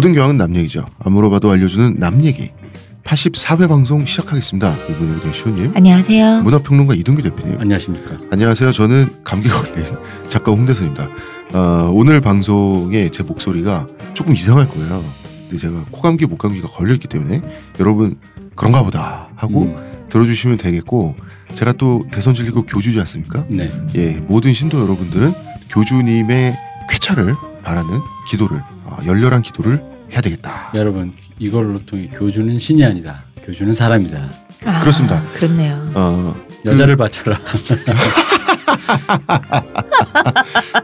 모든 교양은 남 얘기죠. 안 물어봐도 알려주는 남 얘기. 84회 방송 시작하겠습니다. 이분에게 된 시호님, 안녕하세요. 문화평론가 이동규 대표님. 안녕하십니까. 안녕하세요. 저는 감기 걸린 작가 홍대선입니다. 어, 오늘 방송에 제 목소리가 조금 이상할 거예요. 근데 제가 코감기, 목감기가 걸려있기 때문에 여러분 그런가 보다 하고 음, 들어주시면 되겠고 제가 또 대선 진리교 교주지 않습니까? 네. 예, 모든 신도 여러분들은 교주님의 쾌차를 바라는 기도를 어, 열렬한 기도를 해야 되겠다. 여러분 이걸로 통해 교주는 신이 아니다. 교주는 사람이다. 아, 그렇습니다. 그렇네요. 어, 여자를 바쳐라.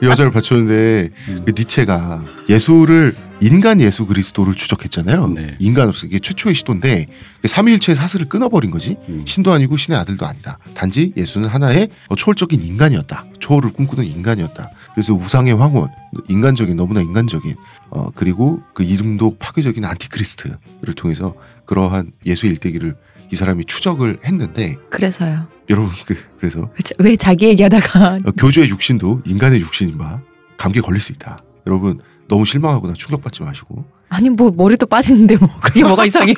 여자를 바쳤는데 음. 그 니체가 예수를 인간 예수 그리스도를 추적했잖아요. 네. 인간으로서 이게 최초의 시도인데 그 삼위일체의 사슬을 끊어버린 거지. 음. 신도 아니고 신의 아들도 아니다. 단지 예수는 하나의 어, 초월적인 인간이었다. 초월을 꿈꾸는 인간이었다. 그래서 우상의 황혼, 인간적인 너무나 인간적인 어, 그리고 그 이름도 파괴적인 안티크리스트를 통해서 그러한 예수 일대기를 이 사람이 추적을 했는데 그래서요. 여러분 그, 그래서 왜, 자- 왜 자기 얘기하다가 어, 교주의 육신도 인간의 육신인 바 감기에 걸릴 수 있다. 여러분 너무 실망하거나 충격받지 마시고 아니 뭐 머리도 빠지는데 뭐 그게 뭐가 이상해?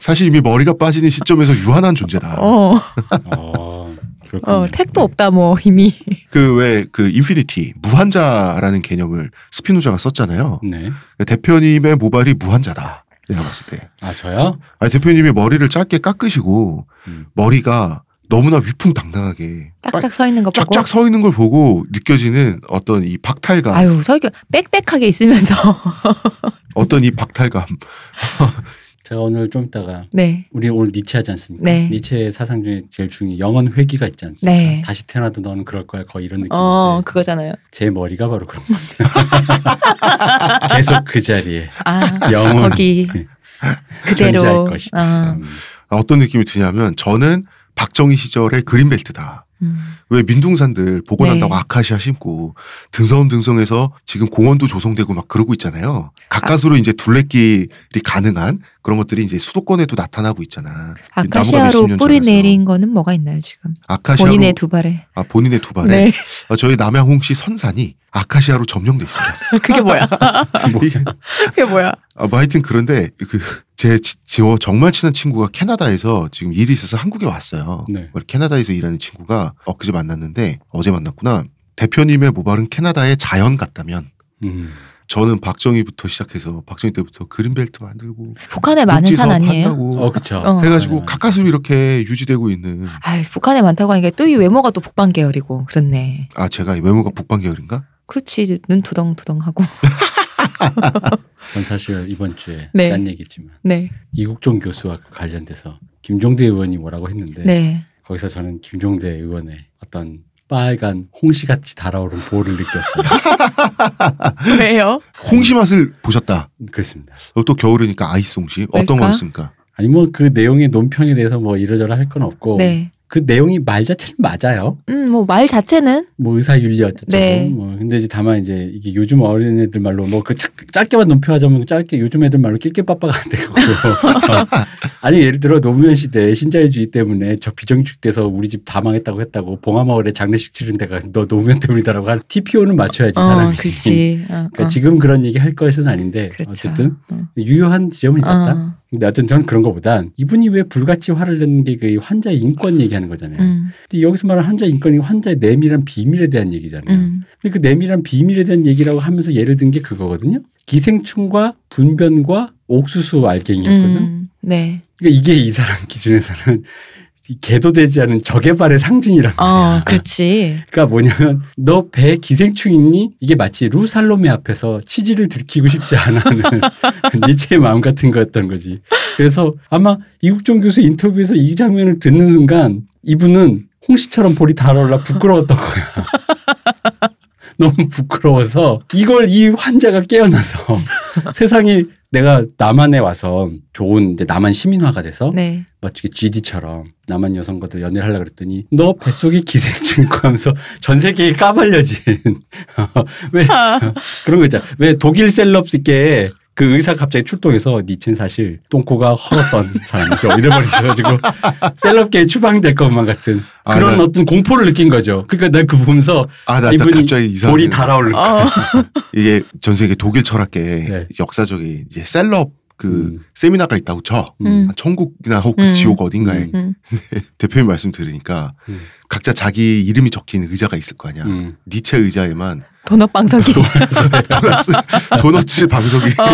사실 이미 머리가 빠지는 시점에서 유한한 존재다. 어, 어, 그렇군요. 어 택도 없다 뭐 이미. 그왜그 인피니티 무한자라는 개념을 스피노자가 썼잖아요. 네. 대표님의 모발이 무한자다. 내가 봤을 때. 아 저요? 아니 대표님이 머리를 짧게 깎으시고 음. 머리가 너무나 위풍당당하게 짝짝 서 있는 거 보고. 쫙쫙 서 있는 걸 보고 느껴지는 어떤 이 박탈감, 아유 설교 빽빽하게 있으면서. 어떤 이 박탈감. 제가 오늘 좀 이따가 네. 우리 오늘 니체 하지 않습니까? 네. 니체의 사상 중에 제일 중요한 영원 회귀가 있지 않습니까? 네. 다시 태어나도 너는 그럴 거야. 거의 이런 느낌인데 어 그거잖아요. 제 머리가 바로 그런 건데 계속 그 자리에 아 영원 거기 존재할 그대로. 것이다. 아, 음. 어떤 느낌이 드냐면 저는 박정희 시절의 그린벨트다. 음. 왜 민둥산들 복원한다고 네. 아카시아 심고 등성등성해서 지금 공원도 조성되고 막 그러고 있잖아요. 가까스로 이제 둘레길이 가능한 그런 것들이 이제 수도권에도 나타나고 있잖아. 아카시아로 뿌리. 내린 거는 뭐가 있나요 지금? 아카시아로 본인의 두 발에. 아, 본인의 두 발에 네. 아, 저희 남양홍시 선산이 아카시아로 점령돼 있습니다. 그게 뭐야? 이게 그게 뭐야? 아, 뭐 하여튼 그런데 그제 정말 친한 친구가 캐나다에서 지금 일이 있어서 한국에 왔어요. 네. 캐나다에서 일하는 친구가 엊그제 만났는데 어제 만났구나. 대표님의 모발은 캐나다의 자연 같다면 음. 저는 박정희부터 시작해서 박정희 때부터 그린벨트 만들고 북한에 많은 산 아니에요? 어 그쵸. 어. 해가지고 네. 가까스로 이렇게 유지되고 있는 아, 북한에 많다고 하니까 또 이 외모가 또 북방 계열이고 그렇네. 아 제가 외모가 북방 계열인가? 그렇지 눈 두덩두덩하고. 전 사실 이번 주에 네. 딴 얘기지만 네, 이국종 교수와 관련돼서 김종대 의원이 뭐라고 했는데 네. 거기서 저는 김종대 의원의 어떤 빨간 홍시같이 달아오른 보를 느꼈어요. 왜요? 홍시 맛을 보셨다. 그렇습니다. 어, 또 겨울이니까 아이스 홍시 어떤? 거였습니까? 아니 뭐그 내용의 논평에 대해서 뭐 이러저러 할 건 없고 네. 그 내용이 말 자체는 맞아요. 음, 뭐 말 자체는 뭐 의사 윤리 어쩌고 네. 뭐 근데 이제 다만 이제 이게 요즘 어린애들 말로 뭐 그 짧게만 논평하자면 짧게 요즘 애들 말로 낄낄빠빠가 안 되고 아니 예를 들어 노무현 시대 신자유주의 때문에 저 비정규직돼서 우리 집 다 망했다고 했다고 봉화마을에 장례식 치른 데가 너 노무현 때문이다라고 한 TPO는 맞춰야지 어, 사람이. 그렇지. 어, 그러니까 어. 지금 그런 얘기 할 것은 아닌데 그렇죠. 어쨌든 어. 유효한 지점은 있었다. 어. 근데 하여튼 저는 그런 거보단 이분이 왜 불같이 화를 내는 게 그 환자의 인권 얘기하는 거잖아요. 음, 근데 여기서 말하는 환자 인권이 환자의 내밀한 비밀에 대한 얘기잖아요. 음. 근데 그 내밀한 비밀에 대한 얘기라고 하면서 예를 든 게 그거거든요. 기생충과 분변과 옥수수 알갱이였거든. 음, 네. 그러니까 이게 이 사람 기준에서는 이 개도 되지 않은 적의발의 상징이란 어, 말이야. 그렇지. 그러니까 뭐냐면 너 배에 기생충 있니? 이게 마치 루살로메 앞에서 치질을 들키고 싶지 않아 하는 니체의 마음 같은 거였던 거지. 그래서 아마 이국종 교수 인터뷰에서 이 장면을 듣는 순간 이분은 홍시처럼 볼이 달아올라 부끄러웠던 거야. 너무 부끄러워서 이걸 이 환자가 깨어나서 세상이 내가 남한에 와서 좋은 이제 남한 시민화가 돼서 네. 마치 GD처럼 남한 여성과도 연애를 하려고 그랬더니 너 뱃속에 기생충 있고 하면서 전 세계에 까발려진 왜 아, 그런 거 있잖아. 왜 독일 셀럽스께 그 의사가 갑자기 출동해서 니체는 사실 똥코가 헐었던 사람이죠. 이래버려가지고 셀럽계에 추방될 것만 같은 아, 그런 나- 어떤 공포를 느낀 거죠. 그러니까 내가 그 보면서 아, 나, 나 이분이 갑자기 이상. 볼이 달아오르고 어. 이게 전 세계 독일 철학계 네. 역사적인 이제 셀럽 그 음. 세미나가 있다고 쳐. 음. 천국이나 혹 음. 지옥 어딘가에 음. 대표님 말씀 들으니까 음. 각자 자기 이름이 적힌 의자가 있을 거 아니야. 음. 니체 의자에만 도넛 방석이. 도너츠, 도너츠 방석이 어.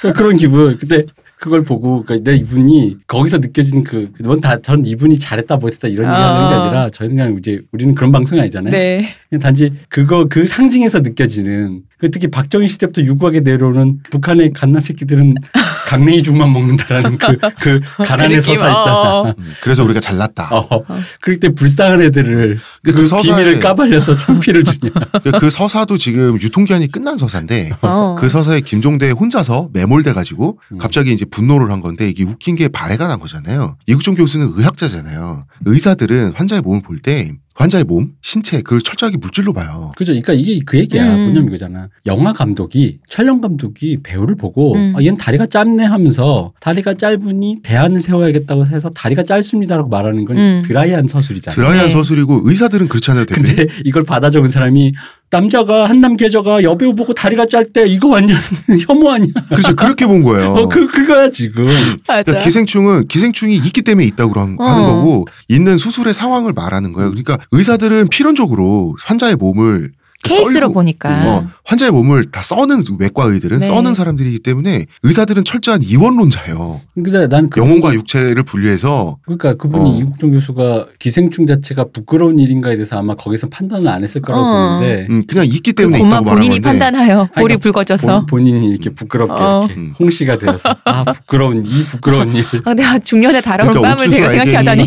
그러니까 그런 기분. 근데 그걸 보고 그러니까 내 이분이 거기서 느껴지는 그 그건 다전 이분이 잘했다 못했다 이런 얘기 하는 게 아. 아니라 저희는 그냥 이제 우리는 그런 방송이 아니잖아요. 네. 그냥 단지 그거 그 상징에서 느껴지는 그 특히 박정희 시대부터 유구하게 내려오는 북한의 갓난 새끼들은 강냉이 죽만 먹는다라는 그 그 가난의 그 서사 있잖아. 어. 음, 그래서 우리가 잘났다. 어. 그럴 때 불쌍한 애들을 그, 그 비밀을 까발려서 창피를 주냐. 그 서사도 지금 유통기한이 끝난 서사인데 어. 그 서사에 김종대 혼자서 매몰돼 가지고 음. 갑자기 이제 분노를 한 건데 이게 웃긴 게 발해가 난 거잖아요. 이국종 교수는 의학자잖아요. 의사들은 환자의 몸을 볼 때 환자의 몸, 신체 그걸 철저하게 물질로 봐요. 그죠. 그러니까 이게 그 얘기야. 음. 뭐냐면 이거잖아. 영화 감독이 촬영 감독이 배우를 보고 음. 아, 얘는 다리가 짧네 하면서 다리가 짧으니 대안을 세워야겠다고 해서 다리가 짧습니다라고 말하는 건 음. 드라이한 서술이잖아. 드라이한 네. 서술이고 의사들은 그렇지 않아요, 대표님. 근데 이걸 받아 적은 사람이 남자가 한남 계저가 여배우 보고 다리가 짧대 이거 완전 혐오 아니야? 그렇죠. 그렇게 본 거예요. 어, 그 그거야 지금. 그러니까 기생충은 기생충이 있기 때문에 있다고 한- 어. 하는 거고 있는 수술의 상황을 말하는 거예요. 그러니까 의사들은 필연적으로 환자의 몸을 케이스로 썰고, 보니까. 어, 환자의 몸을 다 써는 외과 의들은 네. 써는 사람들이기 때문에 의사들은 철저한 이원론자예요. 근데 난 그, 영혼과 육체를 분리해서 그러니까 그분이 어. 이국종 교수가 기생충 자체가 부끄러운 일인가에 대해서 아마 거기서 판단을 안 했을 거라고 어. 보는데 음, 그냥 있기 때문에 그것만 있다고 본인이 건데 판단하여 볼이 그러니까 붉어져서. 본, 인이 이렇게 부끄럽게 어. 이렇게 음. 홍씨가 되어서 아 부끄러운 이 부끄러운 일. 아, 내가 중년에 달아온 그러니까 뺨을 내가 생각하다니.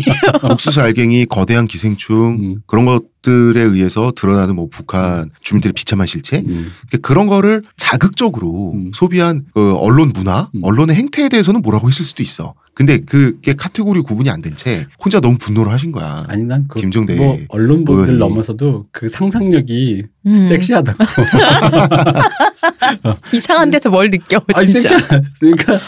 옥수수 알갱이, 거대한 기생충 음. 그런 것들에 의해서 드러나는 뭐 북한 주민들의 비참한 실체 음. 그러니까 그런 거를 자극적으로 음. 소비한 그 언론 문화, 음. 언론의 행태에 대해서는 뭐라고 했을 수도 있어. 근데 그게 카테고리 구분이 안 된 채 혼자 너무 분노를 하신 거야. 아니 난 그 김정대 뭐 언론분들 의원이. 넘어서도 그 상상력이 음. 섹시하다고. 이상한 데서 뭘 느껴, 아니 진짜. 섹시하. 그러니까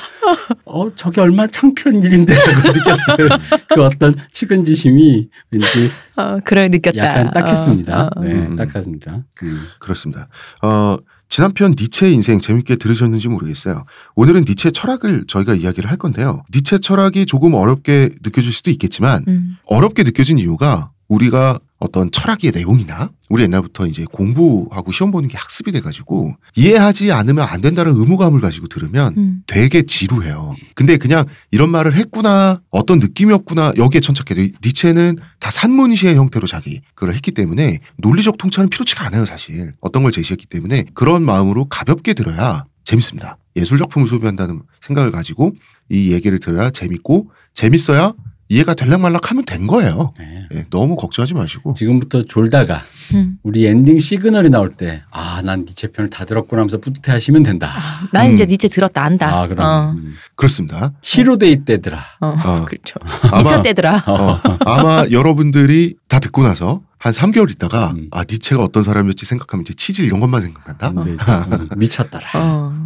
어 저게 얼마나 창피한 일인데 라고 느꼈어요. 그 어떤 측은지심이 왠지 어, 그래, 느꼈다. 약간 딱했습니다. 어, 어. 네, 음. 딱했습니다. 음. 그렇습니다. 어, 지난 편 니체의 인생 재밌게 들으셨는지 모르겠어요. 오늘은 니체 철학을 저희가 이야기를 할 건데요. 니체 철학이 조금 어렵게 느껴질 수도 있겠지만 음. 어렵게 느껴진 이유가 우리가 어떤 철학의 내용이나 우리 옛날부터 이제 공부하고 시험 보는 게 학습이 돼가지고 이해하지 않으면 안 된다는 의무감을 가지고 들으면 음. 되게 지루해요. 근데 그냥 이런 말을 했구나, 어떤 느낌이었구나, 여기에 천착해요. 니체는 다 산문시의 형태로 자기 그걸 했기 때문에 논리적 통찰은 필요치가 않아요, 사실. 어떤 걸 제시했기 때문에 그런 마음으로 가볍게 들어야 재밌습니다. 예술 작품을 소비한다는 생각을 가지고 이 얘기를 들어야 재밌고 재밌어야 이해가 될락말락 하면 된 거예요. 네. 예, 너무 걱정하지 마시고. 지금부터 졸다가 음. 우리 엔딩 시그널이 나올 때 아 난 니체 편을 다 들었구나 하면서 뿌듯해 하시면 된다. 아, 난 이제 니체 들었다, 안다. 아 그럼 어, 음. 그렇습니다. 시로데이 때더라. 어, 어. 그렇죠. 니체 때더라. 어, 아마 여러분들이 다 듣고 나서 한 3개월 있다가 음. 아 니체가 어떤 사람이었지 생각하면 이제 치질 이런 것만 생각난다. 이제, 음, 미쳤더라.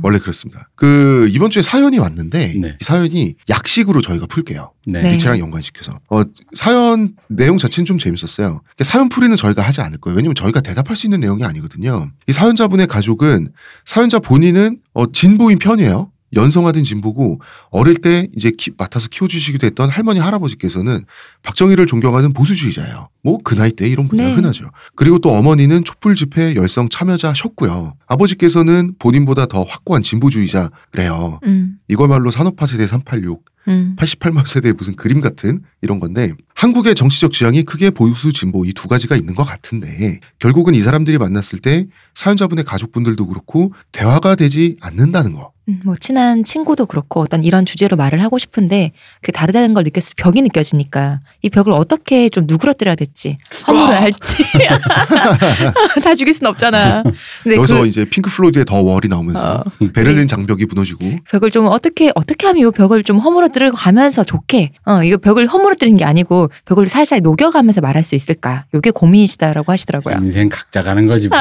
어. 원래 그렇습니다. 그 이번 주에 사연이 왔는데 네. 이 사연이 약식으로 저희가 풀게요. 네. 네. 니체랑 연관시켜서 어, 사연 내용 자체는 좀 재밌었어요. 그러니까 사연 풀이는 저희가 하지 않을 거예요. 왜냐면 저희가 대답할 수 있는 내용이 아니거든요. 이 사연자분의 가족은 사연자 본인은 어, 진보인 편이에요. 연성하던 진보고 어릴 때 이제 키- 맡아서 키워주시기도 했던 할머니 할아버지께서는 박정희를 존경하는 보수주의자예요. 뭐 그 나이 때 이런 분야 네. 흔하죠. 그리고 또 어머니는 촛불 집회 열성 참여자셨고요. 아버지께서는 본인보다 더 확고한 진보주의자래요. 음, 이거말로 산업화 세대 386 음. 88만 세대의 무슨 그림 같은 이런 건데 한국의 정치적 지향이 크게 보수 진보 이 두 가지가 있는 것 같은데 결국은 이 사람들이 만났을 때 사연자분의 가족분들도 그렇고 대화가 되지 않는다는 거. 음, 뭐 친한 친구도 그렇고 어떤 이런 주제로 말을 하고 싶은데 그 다르다는 걸 느꼈을 때 벽이 느껴지니까 이 벽을 어떻게 좀 누그러뜨려야 될지 허물어야 할지 다 죽일 순 없잖아. 근데 여기서 그 이제 핑크 플로이드의 The Wall이 나오면서 어, 베를린 장벽이 무너지고 벽을 좀 어떻게 어떻게 하면 이 벽을 좀 허물어 들어가면서 좋게 어 이거 벽을 허물어뜨리는 게 아니고 벽을 살살 녹여가면서 말할 수 있을까? 요게 고민이시다라고 하시더라고요. 인생 각자 가는 거지 뭐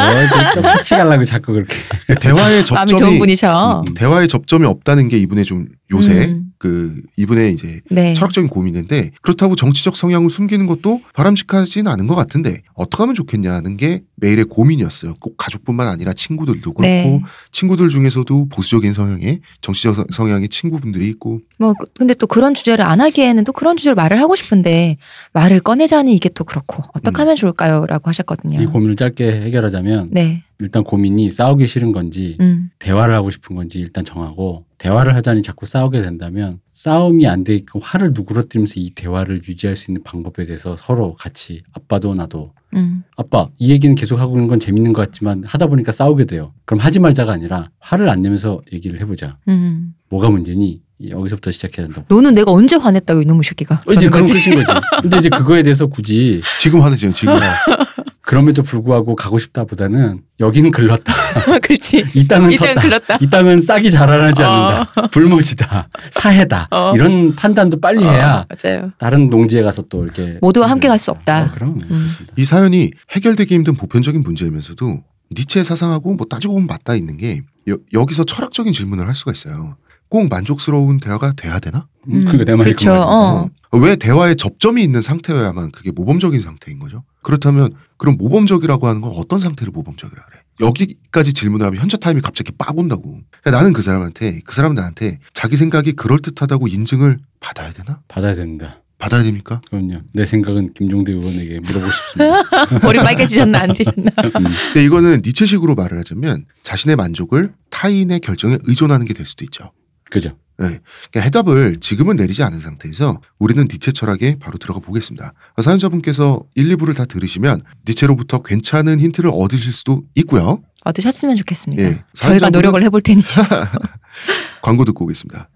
똑같이 가려고 자꾸 그렇게 대화의 마음이 좋은 접점이 분이셔. 음. 대화의 접점이 없다는 게 이분의 좀 요새 음. 그 이분의 이제 네. 철학적인 고민인데 그렇다고 정치적 성향을 숨기는 것도 바람직하진 않은 것 같은데 어떻게 하면 좋겠냐는 게 매일의 고민이었어요. 꼭 가족뿐만 아니라 친구들도 그렇고 네. 친구들 중에서도 보수적인 성향의 정치적 성- 성향의 친구분들이 있고 뭐 그- 근데 또 그런 주제를 안 하기에는 또 그런 주제로 말을 하고 싶은데 말을 꺼내자니 이게 또 그렇고 어떻게 음. 하면 좋을까요?라고 하셨거든요. 이 고민을 짧게 해결하자면 네. 일단 고민이 싸우기 싫은 건지 음. 대화를 하고 싶은 건지 일단 정하고 대화를 하자니 자꾸 싸우게 된다면 싸움이 안 되게끔 화를 누그러뜨리면서 이 대화를 유지할 수 있는 방법에 대해서 서로 같이 아빠도 나도 음. 아빠 이 얘기는 계속 하고 있는 건 재밌는 것 같지만 하다 보니까 싸우게 돼요. 그럼 하지 말자가 아니라 화를 안 내면서 얘기를 해보자. 음. 뭐가 문제니? 여기서부터 시작해야 된다고. 너는 내가 언제 화냈다고 이놈의 새끼가. 어, 이제 그런 거지. 거지. 근데 이제 그거에 대해서 굳이 지금 화내죠 지금 그럼에도 불구하고 가고 싶다보다는 여기는 글렀다. 그렇지. 이 땅은 섰다. 글렀다. 이 땅은 싹이 자라나지 어. 않는다. 불모지다. 사해다. 어. 이런 판단도 빨리 해야 어, 맞아요. 다른 농지에 가서 또 이렇게 모두와 함께 갈 수 없다. 어, 그럼 음. 그렇습니다. 이 사연이 해결되기 힘든 보편적인 문제이면서도 니체의 사상하고 뭐 따지고 보면 맞닿아 있는 게 여, 여기서 철학적인 질문을 할 수가 있어요. 꼭 만족스러운 대화가 돼야 되나? 음, 그게 내 말이 그 그렇죠. 말입니다. 어. 어, 왜 대화에 접점이 있는 상태여야만 그게 모범적인 상태인 거죠? 그렇다면 그럼 모범적이라고 하는 건 어떤 상태를 모범적이라 그래? 여기까지 질문을 하면 현자 타임이 갑자기 빡 온다고. 그러니까 나는 그 사람한테 그 사람 나한테 자기 생각이 그럴 듯하다고 인증을 받아야 되나? 받아야 됩니다. 받아야 됩니까? 그럼요. 내 생각은 김종대 의원에게 물어보고 싶습니다. 머리 빨개지셨나 안 지셨나. 음, 근데 이거는 니체식으로 말을 하자면 자신의 만족을 타인의 결정에 의존하는 게 될 수도 있죠. 그죠. 그러니까 해답을 지금은 내리지 않은 상태에서 우리는 니체 철학에 바로 들어가 보겠습니다. 사연자분께서 1, 2부를 다 들으시면 니체로부터 괜찮은 힌트를 얻으실 수도 있고요. 얻으셨으면 좋겠습니다. 예, 저희가 노력을 해볼 테니. 광고 듣고 오겠습니다.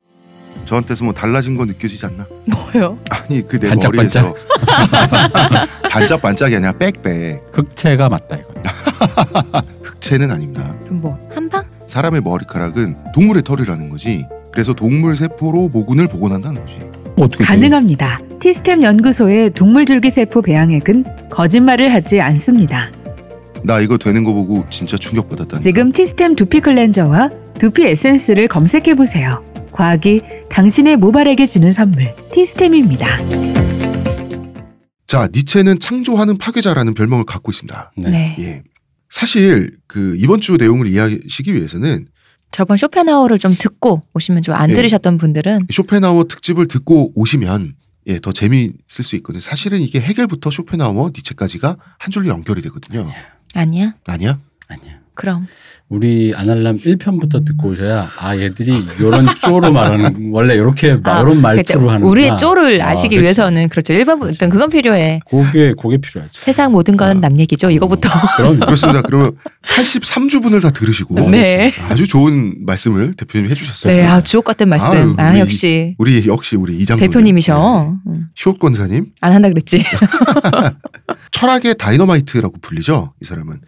저한테서 뭐 달라진 거 느껴지지 않나? 뭐요? 아니 그내 반짝반짝. 머리에서 반짝반짝이 아니라 빽빽 흑채가 맞다 이거. 흑채는 아닙니다. 그럼 뭐 한방? 사람의 머리카락은 동물의 털이라는 거지. 그래서 동물 세포로 모근을 복원한다는 거지. 어떻게 돼? 가능합니다. 티스템 연구소의 동물 줄기세포 배양액은 거짓말을 하지 않습니다. 나 이거 되는 거 보고 진짜 충격받았다니까. 지금 티스템 두피 클렌저와 두피 에센스를 검색해 보세요. 과학이 당신의 모발에게 주는 선물 티스템입니다. 자, 니체는 창조하는 파괴자라는 별명을 갖고 있습니다. 네. 네. 예. 사실 그 이번 주 내용을 이해하시기 위해서는 저번 쇼펜하우를 좀 듣고 오시면 좀안 예. 들으셨던 분들은 쇼펜하우어 특집을 듣고 오시면 예, 더 재미있을 수 있거든요. 사실은 이게 해결부터 쇼펜하우어, 니체까지가 한 줄로 연결이 되거든요. 아니야? 아니야? 아니야. 그럼 우리 아날람 1편부터 듣고 오셔야 아 얘들이 요런 쪼로 말하는 원래 이렇게 아, 요런 말투로 그렇죠. 하는 우리의 쪼를 아, 아시기 그치. 위해서는 그렇죠. 일반 분 그렇죠. 그건 필요해. 그게 그게 필요하죠. 세상 모든 건 아. 남 얘기죠. 이거부터. 그럼 그렇습니다. 그러면 83주분을 다 들으시고 네. 아주 좋은 말씀을 대표님이 해 주셨어요. 네, 아 주옥 같은 말씀. 아 우리 역시 우리 역시 우리 이장군 대표님이셔. 음. 시옷 권사님 안 한다 그랬지. 철학의 다이너마이트라고 불리죠. 이 사람은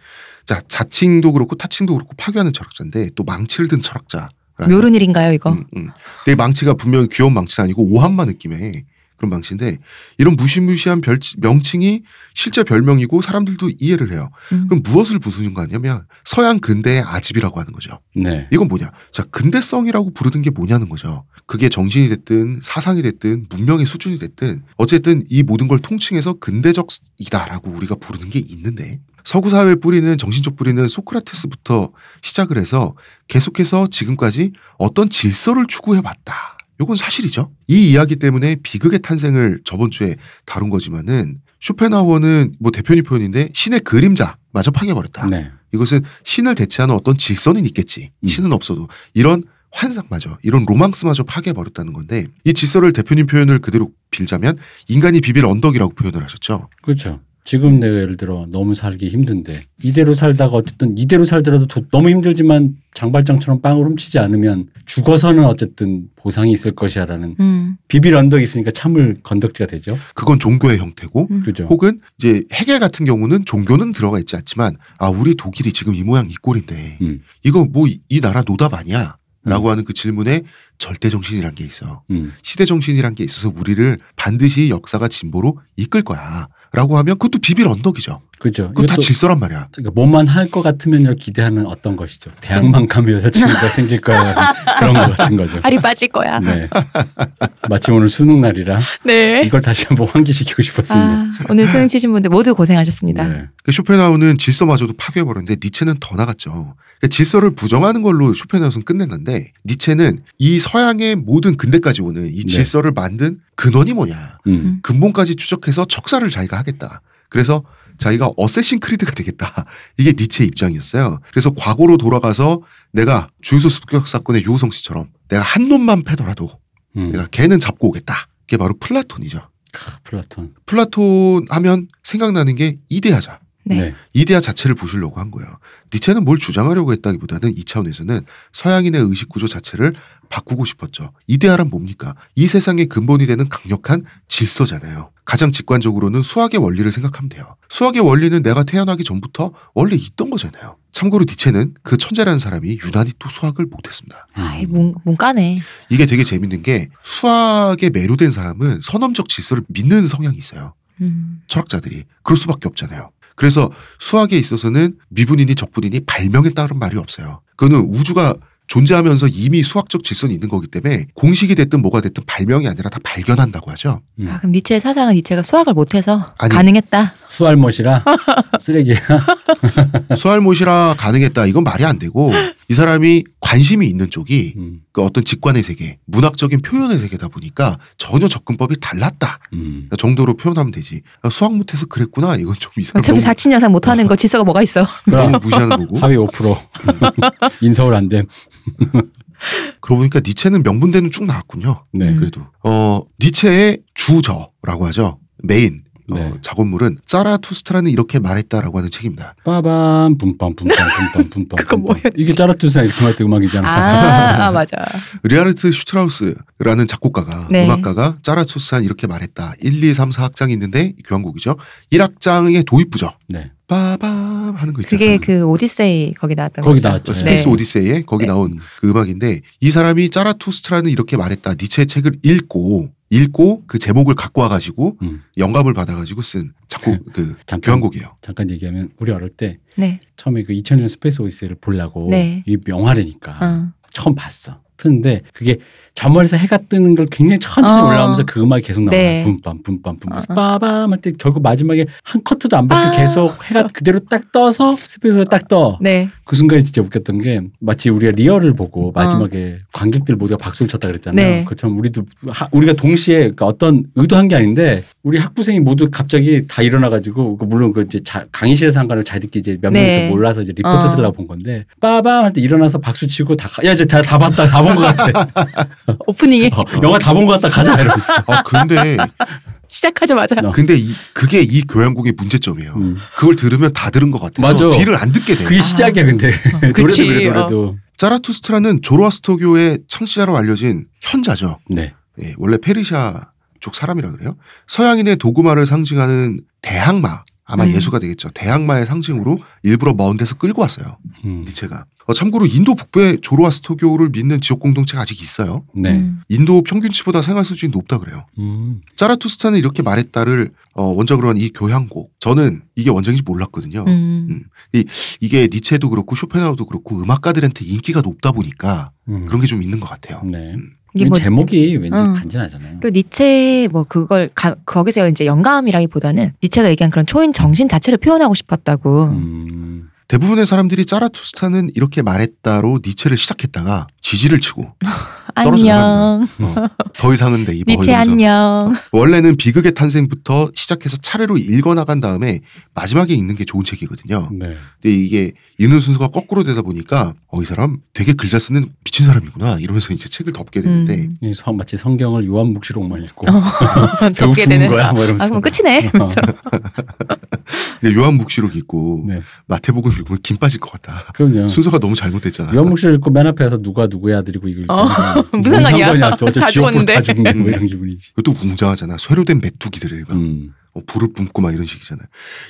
자 자칭도 그렇고 타칭도 그렇고 파괴하는 철학자인데 또 망치를 든 철학자. 묘른 일인가요 이거? 음, 음. 근데 이 망치가 분명히 귀여운 망치는 아니고 오한마 느낌의 그런 망치인데 이런 무시무시한 별, 명칭이 실제 별명이고 사람들도 이해를 해요. 음. 그럼 무엇을 부수는 거 아니냐면 서양 근대의 아집이라고 하는 거죠. 네. 이건 뭐냐? 자, 근대성이라고 부르는 게 뭐냐는 거죠. 그게 정신이 됐든 사상이 됐든 문명의 수준이 됐든 어쨌든 이 모든 걸 통칭해서 근대적이다라고 우리가 부르는 게 있는데 서구 사회의 뿌리는 정신적 뿌리는 소크라테스부터 시작을 해서 계속해서 지금까지 어떤 질서를 추구해 왔다. 요건 사실이죠. 이 이야기 때문에 비극의 탄생을 저번 주에 다룬 거지만은 쇼펜하우어는 뭐 대표님 표현인데 신의 그림자 마저 파괴해버렸다. 네. 이것은 신을 대체하는 어떤 질서는 있겠지. 음. 신은 없어도 이런 환상마저 이런 로망스마저 파괴해버렸다는 건데 이 질서를 대표님 표현을 그대로 빌자면 인간이 비빌 언덕이라고 표현을 하셨죠. 그렇죠. 지금 내가 예를 들어 너무 살기 힘든데 이대로 살다가 어쨌든 이대로 살더라도 도- 너무 힘들지만 장발장처럼 빵을 훔치지 않으면 죽어서는 어쨌든 보상이 있을 것이야라는 음. 비빌 언덕이 있으니까 참을 건덕지가 되죠. 그건 종교의 형태고 음. 그죠. 혹은 이제 해겔 같은 경우는 종교는 들어가 있지 않지만 아 우리 독일이 지금 이 모양 이 꼴인데 음. 이거 뭐 이 나라 노답 아니야? 라고 하는 그 질문에 절대 정신이란 게 있어. 음. 시대 정신이란 게 있어서 우리를 반드시 역사가 진보로 이끌 거야. 라고 하면 그것도 비빌 언덕이죠. 그죠. 그거 다 이것도 질서란 말이야. 그러니까 뭐만 할 것 같으면 기대하는 어떤 것이죠. 대학만 가면 여자친구가 생길 거야. 그런 것 같은 거죠. 알이 빠질 거야. 네. 마침 오늘 수능 날이라 네. 이걸 다시 한번 환기시키고 싶었습니다. 아, 오늘 수능 치신 분들 모두 고생하셨습니다. 네. 그 쇼펜하우는 질서마저도 파괴해버렸는데 니체는 더 나갔죠. 그러니까 질서를 부정하는 걸로 쇼펜하우는 끝냈는데 니체는 이 서양의 모든 근대까지 오는 이 네. 질서를 만든 근원이 뭐냐. 음. 근본까지 추적해서 척사를 자기가 하겠다. 그래서 자기가 Assassin Creed가 되겠다. 이게 니체의 입장이었어요. 그래서 과거로 돌아가서 내가 주유소 습격 사건의 유오성 씨처럼 내가 한 놈만 패더라도 음. 내가 걔는 잡고 오겠다. 그게 바로 플라톤이죠. 크, 플라톤. 플라톤 하면 생각나는 게 이데아죠. 네. 네. 이데아 자체를 부수려고 한 거예요. 니체는 뭘 주장하려고 했다기보다는 이 차원에서는 서양인의 의식 구조 자체를 바꾸고 싶었죠. 이데아란 뭡니까? 이 세상의 근본이 되는 강력한 질서잖아요. 가장 직관적으로는 수학의 원리를 생각하면 돼요. 수학의 원리는 내가 태어나기 전부터 원래 있던 거잖아요. 참고로 니체는 그 천재라는 사람이 유난히 또 수학을 못했습니다. 아이, 문, 문과네. 이게 되게 재밌는 게 수학에 매료된 사람은 선험적 질서를 믿는 성향이 있어요. 음. 철학자들이 그럴 수밖에 없잖아요. 그래서 수학에 있어서는 미분이니 적분이니 발명에 따른 말이 없어요. 그거는 우주가 존재하면서 이미 수학적 질서는 있는 거기 때문에 공식이 됐든 뭐가 됐든 발명이 아니라 다 발견한다고 하죠. 음. 아, 그럼 니체의 사상은 니체가 수학을 못해서 아니. 가능했다. 수알못이라 쓰레기야. 수알못이라 가능했다. 이건 말이 안 되고 이 사람이 관심이 있는 쪽이 음. 그 어떤 직관의 세계, 문학적인 표현의 세계다 보니까 전혀 접근법이 달랐다 음. 정도로 표현하면 되지. 아, 수학 못해서 그랬구나. 이건 좀 이상. 어차피 사칙 여상 못하는 거 질서가 뭐가 있어. 그럼 무시하는 거고. 하위 5% 인서울 안 됨. 그러고 보니까 니체는 명문대는 쭉 나왔군요. 네. 음. 그래도 어 니체의 주저라고 하죠. 메인 어, 네. 작업물은 짜라투스트라는 이렇게 말했다라고 하는 책입니다. 빠밤 분빰 분빰 분빰 분빰. 그거. 뭐예요? 이게 짜라투스트라는 이렇게 말했다 음악이잖아. 아, 아, 맞아. 리하르트 슈트라우스라는 작곡가가 네. 음악가가 짜라투스트라는 이렇게 말했다. 1, 2, 3, 4악장이 있는데 교향곡이죠. 1악장의 도입부죠. 네. 빠밤 하는 거 있잖아요. 그게 그 오디세이 거기 나왔던 거기 거죠. 나왔죠. Space 네. Odyssey에 거기 네. 나온 그 음악인데 이 사람이 짜라투스트라는 이렇게 말했다. 니체의 책을 읽고 읽고 그 제목을 갖고 와가지고 음. 영감을 받아가지고 쓴 작곡 그 잠깐 교향곡이에요. 잠깐 얘기하면 우리 어릴 때 네. 처음에 그 2000년 Space Odyssey를 보려고 네. 이 영화라니까 어. 처음 봤어. 트는데 그게 저 멀리서 해가 뜨는 걸 굉장히 천천히 어. 올라오면서 그 음악이 계속 나와요. 네. 붐빰 붐빰 붐빰 어, 어. 빠밤 할 때 결국 마지막에 한 커트도 안 바뀌고 아. 계속 해가 그대로 딱 떠서 Space가 딱 떠. 네. 그 순간이 진짜 웃겼던 게 마치 우리가 리얼을 보고 마지막에 관객들 모두가 박수를 쳤다 그랬잖아요. 어. 네. 그처럼 우리도 하- 우리가 동시에 그러니까 어떤 의도한 게 아닌데 우리 학부생이 모두 갑자기 다 일어나가지고 그 물론 그 이제 자- 강의실에서 한 거를 자기들끼리 이제 몇 네. 명이서 몰라서 이제 리포트 어. 쓰려고 본 건데 빠밤 할 때 일어나서 박수 치고 다 야 이제 다, 다 봤다 다 본 것 같아. 오프닝이 어, 영화 다 본 것 같다 가자 이러면서. 아 근데 시작하자마자 어. 근데 이 그게 이 교향곡의 문제점이에요. 음. 그걸 들으면 다 들은 것 같아서 맞아. 뒤를 안 듣게 돼. 그게 시작이야 근데 노래도 그치. 그래 노래도. 짜라투스트라는 조로아스터교의 창시자로 알려진 현자죠. 네. 예, 원래 페르시아 쪽 사람이라 그래요. 서양인의 도구마를 상징하는 대항마 아마 음. 예수가 되겠죠. 대항마의 상징으로 일부러 먼 데서 끌고 왔어요. 음. 니체가. 어, 참고로 인도 북부에 조로아스터교를 믿는 지역 공동체가 아직 있어요. 네. 음. 인도 평균치보다 생활 수준이 높다 그래요. 음. 짜라투스트는 이렇게 말했다를 어, 원작으로 한 이 교향곡. 저는 이게 원작인지 몰랐거든요. 음. 이게 니체도 그렇고 쇼펜하우도 그렇고 음악가들한테 인기가 높다 보니까 음. 그런 게 좀 있는 것 같아요. 네. 이게 이뭐 제목이 왠지 어. 간지나잖아요. 그리고 니체 뭐 그걸 가, 거기서 이제 영감이라기보다는 니체가 얘기한 그런 초인 정신 자체를 표현하고 싶었다고. 음. 대부분의 사람들이 짜라투스타는 이렇게 말했다로 니체를 시작했다가 지지를 치고 떨어져 안녕. 어, 더 이상은 내 입어 니체 안녕. 원래는 비극의 탄생부터 시작해서 차례로 읽어 나간 다음에 마지막에 읽는 게 좋은 책이거든요. 네. 근데 이게 읽는 순서가 거꾸로 되다 보니까 어 이 사람 되게 글잘 쓰는 미친 사람이구나 이러면서 이제 책을 덮게 되는데 음. 이 마치 성경을 요한묵시록만 읽고 어, 결국 덮게 죽는 되는. 거야 뭐 이러면서. 아 그럼 끝이네. 이러면서. 근데 요한묵시록 읽고 네. 마태복음 읽으면 김 빠질 것 같다. 그럼요. 순서가 너무 잘못됐잖아. 요한묵시록 읽고 맨 앞에서 누가 누구의 아들이고 이거 어, 있잖아요. 무슨 상관이야. 저 어째 다. 죽는데 뭐 이런 기분이지. 이것도 웅장하잖아. 쇠로된 메뚜기들을 막 음. 어, 불을 뿜고 막 이런 식이잖아요.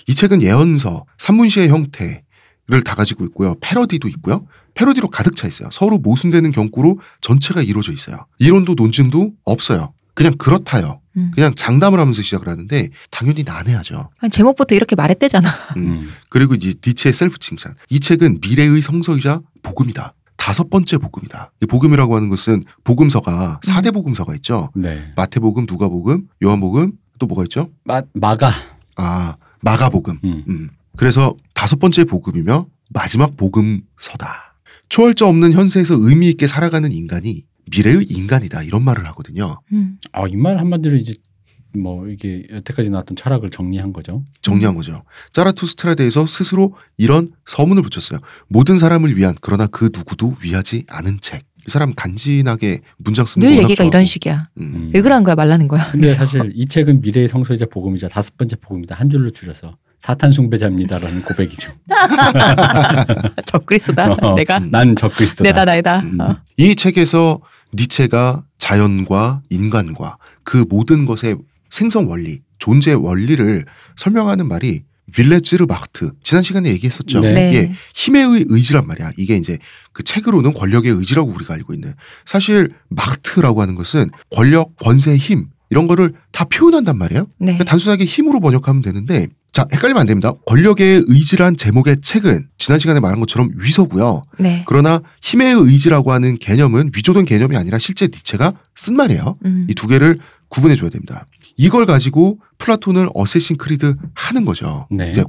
이 책은 예언서, 산문시의 형태를 다 가지고 있고요. 패러디도 있고요. 패러디로 가득 차 있어요. 서로 모순되는 경구로 전체가 이루어져 있어요. 이론도 논증도 없어요. 그냥 그렇다요. 음. 그냥 장담을 하면서 시작을 하는데 당연히 난해하죠. 아니, 제목부터 이렇게 말했대잖아. 음. 음. 그리고 이제 니체의 셀프 칭찬. 이 책은 미래의 성서이자 복음이다. 다섯 번째 복음이다. 이 복음이라고 하는 것은 복음서가 사대 복음서가 있죠. 네. 마태복음, 누가복음, 요한복음 또 뭐가 있죠? 마, 마가. 아 마가복음. 음. 음. 그래서 다섯 번째 복음이며 마지막 복음서다. 초월자 없는 현세에서 의미 있게 살아가는 인간이 미래의 인간이다 이런 말을 하거든요. 음. 아, 이 말 한마디로 이제 뭐 이게 여태까지 나왔던 철학을 정리한 거죠. 정리한 거죠. 짜라투스트라에 대해서 스스로 이런 서문을 붙였어요. 모든 사람을 위한 그러나 그 누구도 위하지 않은 책. 이 사람 간지나게 문장 쓰는 늘 얘기가 좋아하고. 이런 식이야. 음. 음. 왜 그러는 거야 말라는 거야. 근데 그래서. 사실 이 책은 미래의 성소이자 복음이자 다섯 번째 복음이다 한 줄로 줄여서 사탄 숭배자입니다라는 고백이죠. 적그리스도다. 어, 내가 난 적그리스도다. 내다 나이다. 음. 어. 이 책에서 니체가 자연과 인간과 그 모든 것의 생성 원리, 존재 원리를 설명하는 말이 빌레즈르 마흐트 지난 시간에 얘기했었죠. 네. 네. 이게 힘의 의- 의지란 말이야. 이게 이제 그 책으로는 권력의 의지라고 우리가 알고 있는. 사실 마흐트라고 하는 것은 권력, 권세, 힘 이런 거를 다 표현한단 말이에요. 네. 그러니까 단순하게 힘으로 번역하면 되는데 자 헷갈리면 안 됩니다. 권력의 의지란 제목의 책은 지난 시간에 말한 것처럼 위서고요. 네. 그러나 힘의 의지라고 하는 개념은 위조된 개념이 아니라 실제 니체가 쓴 말이에요. 음. 이두 개를 구분해 줘야 됩니다. 이걸 가지고 플라톤을 Assassin Creed 하는 거죠. 네. 이제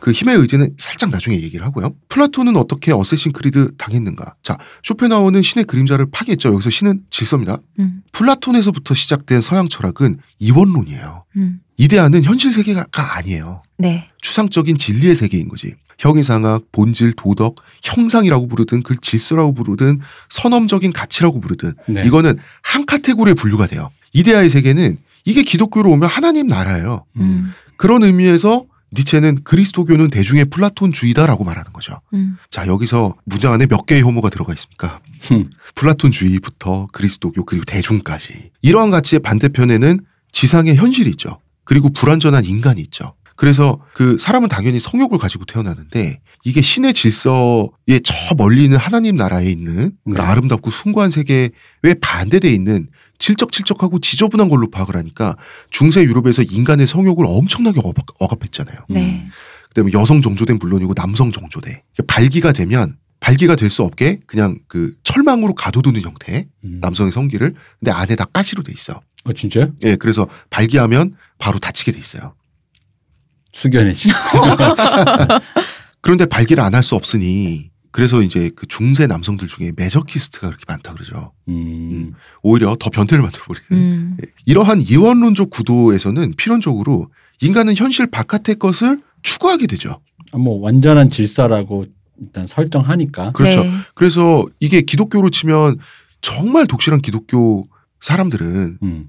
그 힘의 의지는 살짝 나중에 얘기를 하고요. 플라톤은 어떻게 Assassin Creed 당했는가? 자, 쇼펜하우어는 신의 그림자를 파괴했죠. 여기서 신은 질서입니다. 음. 플라톤에서부터 시작된 서양 철학은 이원론이에요. 음. 이데아는 현실 세계가 아니에요. 네. 추상적인 진리의 세계인 거지. 형이상학, 본질, 도덕, 형상이라고 부르든 그 질서라고 부르든 선험적인 가치라고 부르든 네. 이거는 한 카테고리에 분류가 돼요. 이데아의 세계는 이게 기독교로 오면 하나님 나라예요. 음. 그런 의미에서 니체는 그리스도교는 대중의 플라톤주의다라고 말하는 거죠. 음. 자 여기서 문장 안에 몇 개의 혐오가 들어가 있습니까? 흠. 플라톤주의부터 그리스도교 그리고 대중까지 이러한 가치의 반대편에는 지상의 현실이 있죠. 그리고 불완전한 인간이 있죠. 그래서 그 사람은 당연히 성욕을 가지고 태어나는데 이게 신의 질서에 저 멀리 있는 하나님 나라에 있는 네. 아름답고 숭고한 세계에 반대돼 있는 질적질적하고 지저분한 걸로 파악을 하니까 중세 유럽에서 인간의 성욕을 엄청나게 억압, 억압 했잖아요. 네. 그다음에 여성 정조대는 물론이고 남성 정조대 발기가 되면 발기가 될 수 없게 그냥 그 철망으로 가둬두는 형태 음. 남성의 성기를 근데 안에 다 가시로 돼 있어. 어 진짜요? 예, 그래서 발기하면 바로 다치게 돼 있어요. 숙연해지. 그런데 발기를 안 할 수 없으니 그래서 이제 그 중세 남성들 중에 메저키스트가 그렇게 많다 그러죠. 음. 오히려 더 변태를 만들어 버리는. 음. 이러한 이원론적 구도에서는 필연적으로 인간은 현실 바깥의 것을 추구하게 되죠. 아, 뭐 완전한 질서라고 일단 설정하니까. 그렇죠. 네. 그래서 이게 기독교로 치면 정말 독실한 기독교 사람들은 음.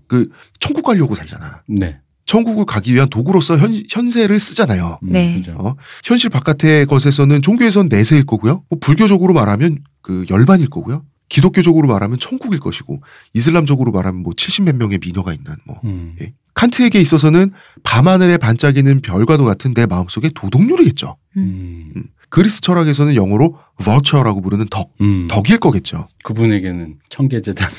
천국 가려고 살잖아. 네. 천국을 가기 위한 도구로서 현, 현세를 쓰잖아요. 음, 네. 어? 현실 바깥의 것에서는 종교에선 내세일 거고요. 뭐 불교적으로 말하면 그 열반일 거고요. 기독교적으로 말하면 천국일 것이고 이슬람적으로 말하면 뭐 70몇 명의 미녀가 있는 뭐 음. 예. 칸트에게 있어서는 밤하늘에 반짝이는 별과도 같은 내 마음속에 도덕률이겠죠. 음. 그리스 철학에서는 영어로 virtue라고 부르는 덕, 음. 덕일 거겠죠. 그분에게는 청계재단.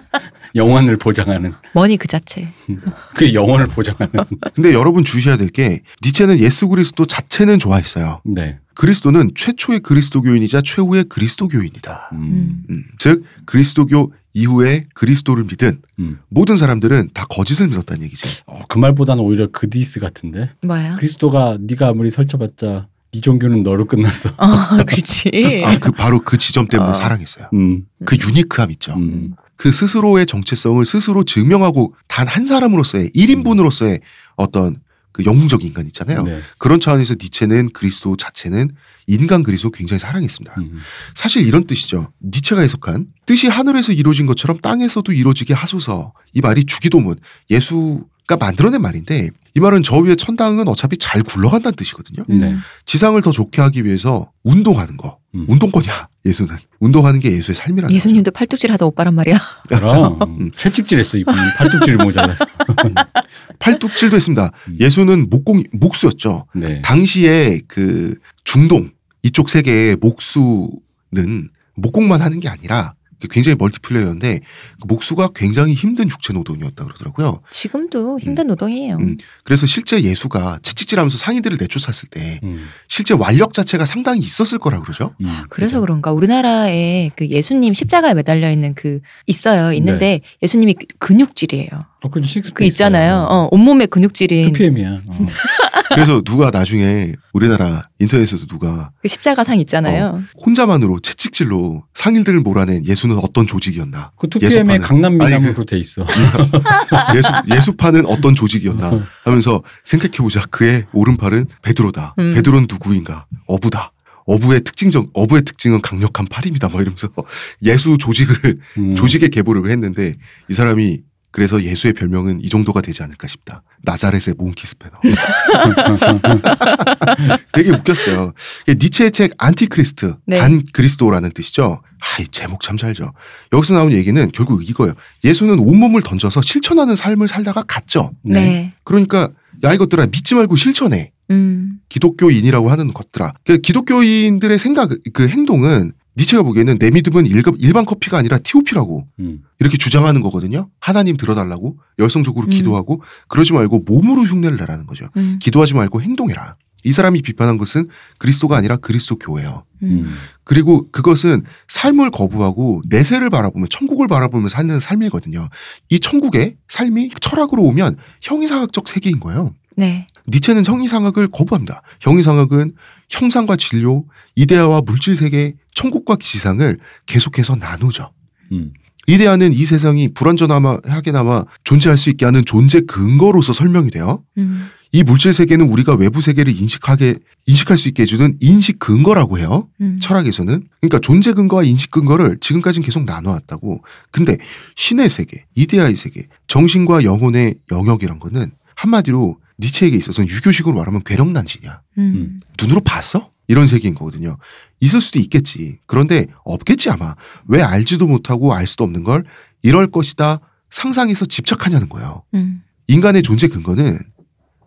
영원을 보장하는 money 그 자체. 그 영원을 보장하는. 근데 여러분 주셔야 될 게 니체는 예수 그리스도 자체는 좋아했어요. 네. 그리스도는 최초의 그리스도교인이자 최후의 그리스도교인이다. 음. 음, 즉 그리스도교 이후에 그리스도를 믿은 음. 모든 사람들은 다 거짓을 믿었다는 얘기지. 어, 그 말보다는 오히려 그 디스 같은데. 뭐야? 그리스도가 네가 아무리 설쳐봤자 네 종교는 너로 끝났어. 어, 그렇지. 아, 그 바로 그 지점 때문에 어. 사랑했어요. 음. 그 유니크함 있죠. 음. 그 스스로의 정체성을 스스로 증명하고 단 한 사람으로서의 1인분으로서의 어떤 그 영웅적 인간 있잖아요. 네. 그런 차원에서 니체는 그리스도 자체는 인간 그리스도 굉장히 사랑했습니다. 음. 사실 이런 뜻이죠. 니체가 해석한 뜻이 하늘에서 이루어진 것처럼 땅에서도 이루어지게 하소서. 이 말이 주기도문 예수가 만들어낸 말인데 이 말은 저 위에 천당은 어차피 잘 굴러간다는 뜻이거든요. 음. 네. 지상을 더 좋게 하기 위해서 운동하는 거. 음. 운동권이야. 예수는 운동하는 게 예수의 삶이라는 예수님도 팔뚝질 하다 오빠란 말이야. 그럼 음. 채찍질 했어 이분 팔뚝질이 모자라서. 거죠. 팔뚝질도 했습니다. 음. 예수는 목공 목수였죠. 네. 당시에 그 중동 이쪽 세계의 목수는 목공만 하는 게 아니라 굉장히 멀티플레이어인데 그 목수가 굉장히 힘든 육체 노동이었다 그러더라고요. 지금도 힘든 노동이에요. 음. 그래서 실제 예수가 채찍질하면서 상인들을 내쫓았을 때 음. 실제 완력 자체가 상당히 있었을 거라 그러죠. 음. 그래서 그런가 우리나라에 그 예수님 십자가에 매달려 있는 그 있어요. 있는데 예수님이 그- 근육질이에요. 어, 그 식스 그 있잖아요. 어, 온몸에 근육질인 2PM이야. 어. 그래서 누가 나중에 우리나라 인터넷에서 누가 그 십자가상 있잖아요. 혼자만으로 채찍질로 상인들을 몰아낸 예수는 어떤 조직이었나? 그 2PM의 예수파는- 강남 미남으로 돼 있어. 예수 예수파는 어떤 조직이었나? 하면서 생각해보자. 그의 오른팔은 베드로다. 음. 베드로는 누구인가? 어부다. 어부의 특징적 어부의 특징은 강력한 팔입니다. 막 이러면서 예수 조직을 음. 조직의 계보를 했는데 이 사람이 그래서 예수의 별명은 이 정도가 되지 않을까 싶다. 나자렛의 몽키 스패너. 되게 웃겼어요. 니체의 책 안티크리스트, 네. 반 그리스도라는 뜻이죠. 아, 이 제목 참 잘죠. 여기서 나온 얘기는 결국 이거예요. 예수는 온몸을 던져서 실천하는 삶을 살다가 갔죠. 네. 네. 그러니까 야 이것들아 믿지 말고 실천해. 음. 기독교인이라고 하는 것들아. 그 기독교인들의 생각, 그 행동은 니체가 보기에는 내 믿음은 일급, 일반 커피가 아니라 TOP라고 음. 이렇게 주장하는 거거든요. 하나님 들어달라고 열성적으로 음. 기도하고 그러지 말고 몸으로 흉내를 내라는 거죠. 음. 기도하지 말고 행동해라. 이 사람이 비판한 것은 그리스도가 아니라 그리스도 교회예요. 음. 음. 그리고 그것은 삶을 거부하고 내세를 바라보며 천국을 바라보며 사는 삶이거든요. 이 천국의 삶이 철학으로 오면 형이상학적 세계인 거예요. 네. 니체는 형이상학을 거부합니다. 형이상학은 형상과 진료, 이데아와 물질 세계, 천국과 지상을 계속해서 나누죠. 음. 이데아는 이 세상이 불완전하게나마 존재할 수 있게 하는 존재 근거로서 설명이 돼요. 음. 이 물질 세계는 우리가 외부 세계를 인식하게 인식할 수 있게 해주는 인식 근거라고 해요. 음. 철학에서는 그러니까 존재 근거와 인식 근거를 지금까지는 계속 나눠왔다고. 근데 신의 세계, 이데아의 세계, 정신과 영혼의 영역이란 거는 한마디로 니체에게 있어서는 유교식으로 말하면 괴력난진이야. 음. 눈으로 봤어? 이런 세계인 거거든요. 있을 수도 있겠지. 그런데 없겠지 아마. 왜 알지도 못하고 알 수도 없는 걸 이럴 것이다 상상해서 집착하냐는 거예요. 음. 인간의 존재 근거는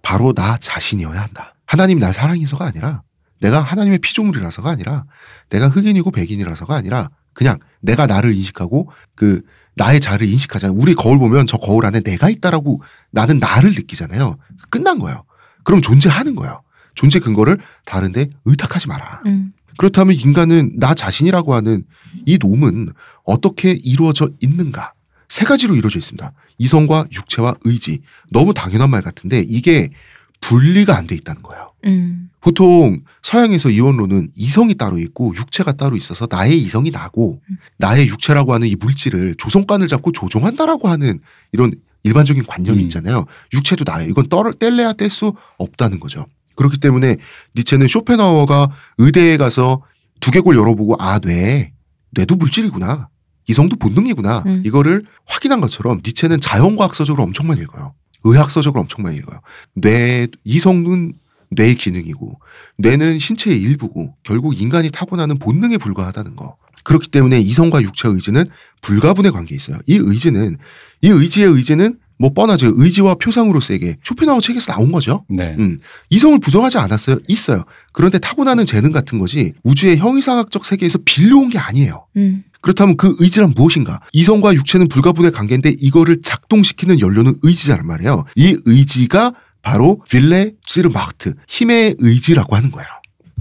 바로 나 자신이어야 한다. 하나님 날 사랑해서가 아니라 내가 하나님의 피조물이라서가 아니라 내가 흑인이고 백인이라서가 아니라 그냥 내가 나를 인식하고 그 나의 자를 인식하잖아요. 우리 거울 보면 저 거울 안에 내가 있다라고 나는 나를 느끼잖아요. 끝난 거예요. 그럼 존재하는 거예요. 존재 근거를 다른데 의탁하지 마라. 음. 그렇다면 인간은 나 자신이라고 하는 이 놈은 어떻게 이루어져 있는가? 세 가지로 이루어져 있습니다. 이성과 육체와 의지. 너무 당연한 말 같은데 이게 분리가 안 돼 있다는 거예요. 음. 보통 서양에서 이원론은 이성이 따로 있고 육체가 따로 있어서 나의 이성이 나고 음. 나의 육체라고 하는 이 물질을 조성관을 잡고 조종한다라고 하는 이런 일반적인 관념이 음. 있잖아요. 육체도 나예요. 이건 떨, 뗄래야 뗄 수 없다는 거죠. 그렇기 때문에 니체는 쇼펜하워가 의대에 가서 두개골 열어보고 아 뇌, 뇌도 물질이구나. 이성도 본능이구나. 음. 이거를 확인한 것처럼 니체는 자연과학서적으로 엄청 많이 읽어요. 의학서적으로 엄청 많이 읽어요. 뇌, 이성은 뇌의 기능이고 뇌는 신체의 일부고 결국 인간이 타고나는 본능에 불과하다는 거. 그렇기 때문에 이성과 육체 의지는 불가분의 관계에 있어요. 이 의지는 이 의지의 의지는 뭐 뻔하죠. 의지와 표상으로서에게 쇼펜하우 책에서 나온 거죠. 네. 음. 이성을 부정하지 않았어요. 있어요. 그런데 타고나는 재능 같은 것이 우주의 형이상학적 세계에서 빌려온 게 아니에요. 음. 그렇다면 그 의지란 무엇인가? 이성과 육체는 불가분의 관계인데 이거를 작동시키는 연료는 의지란 말이에요. 이 의지가 바로 빌레 찌르마흐트 힘의 의지라고 하는 거예요.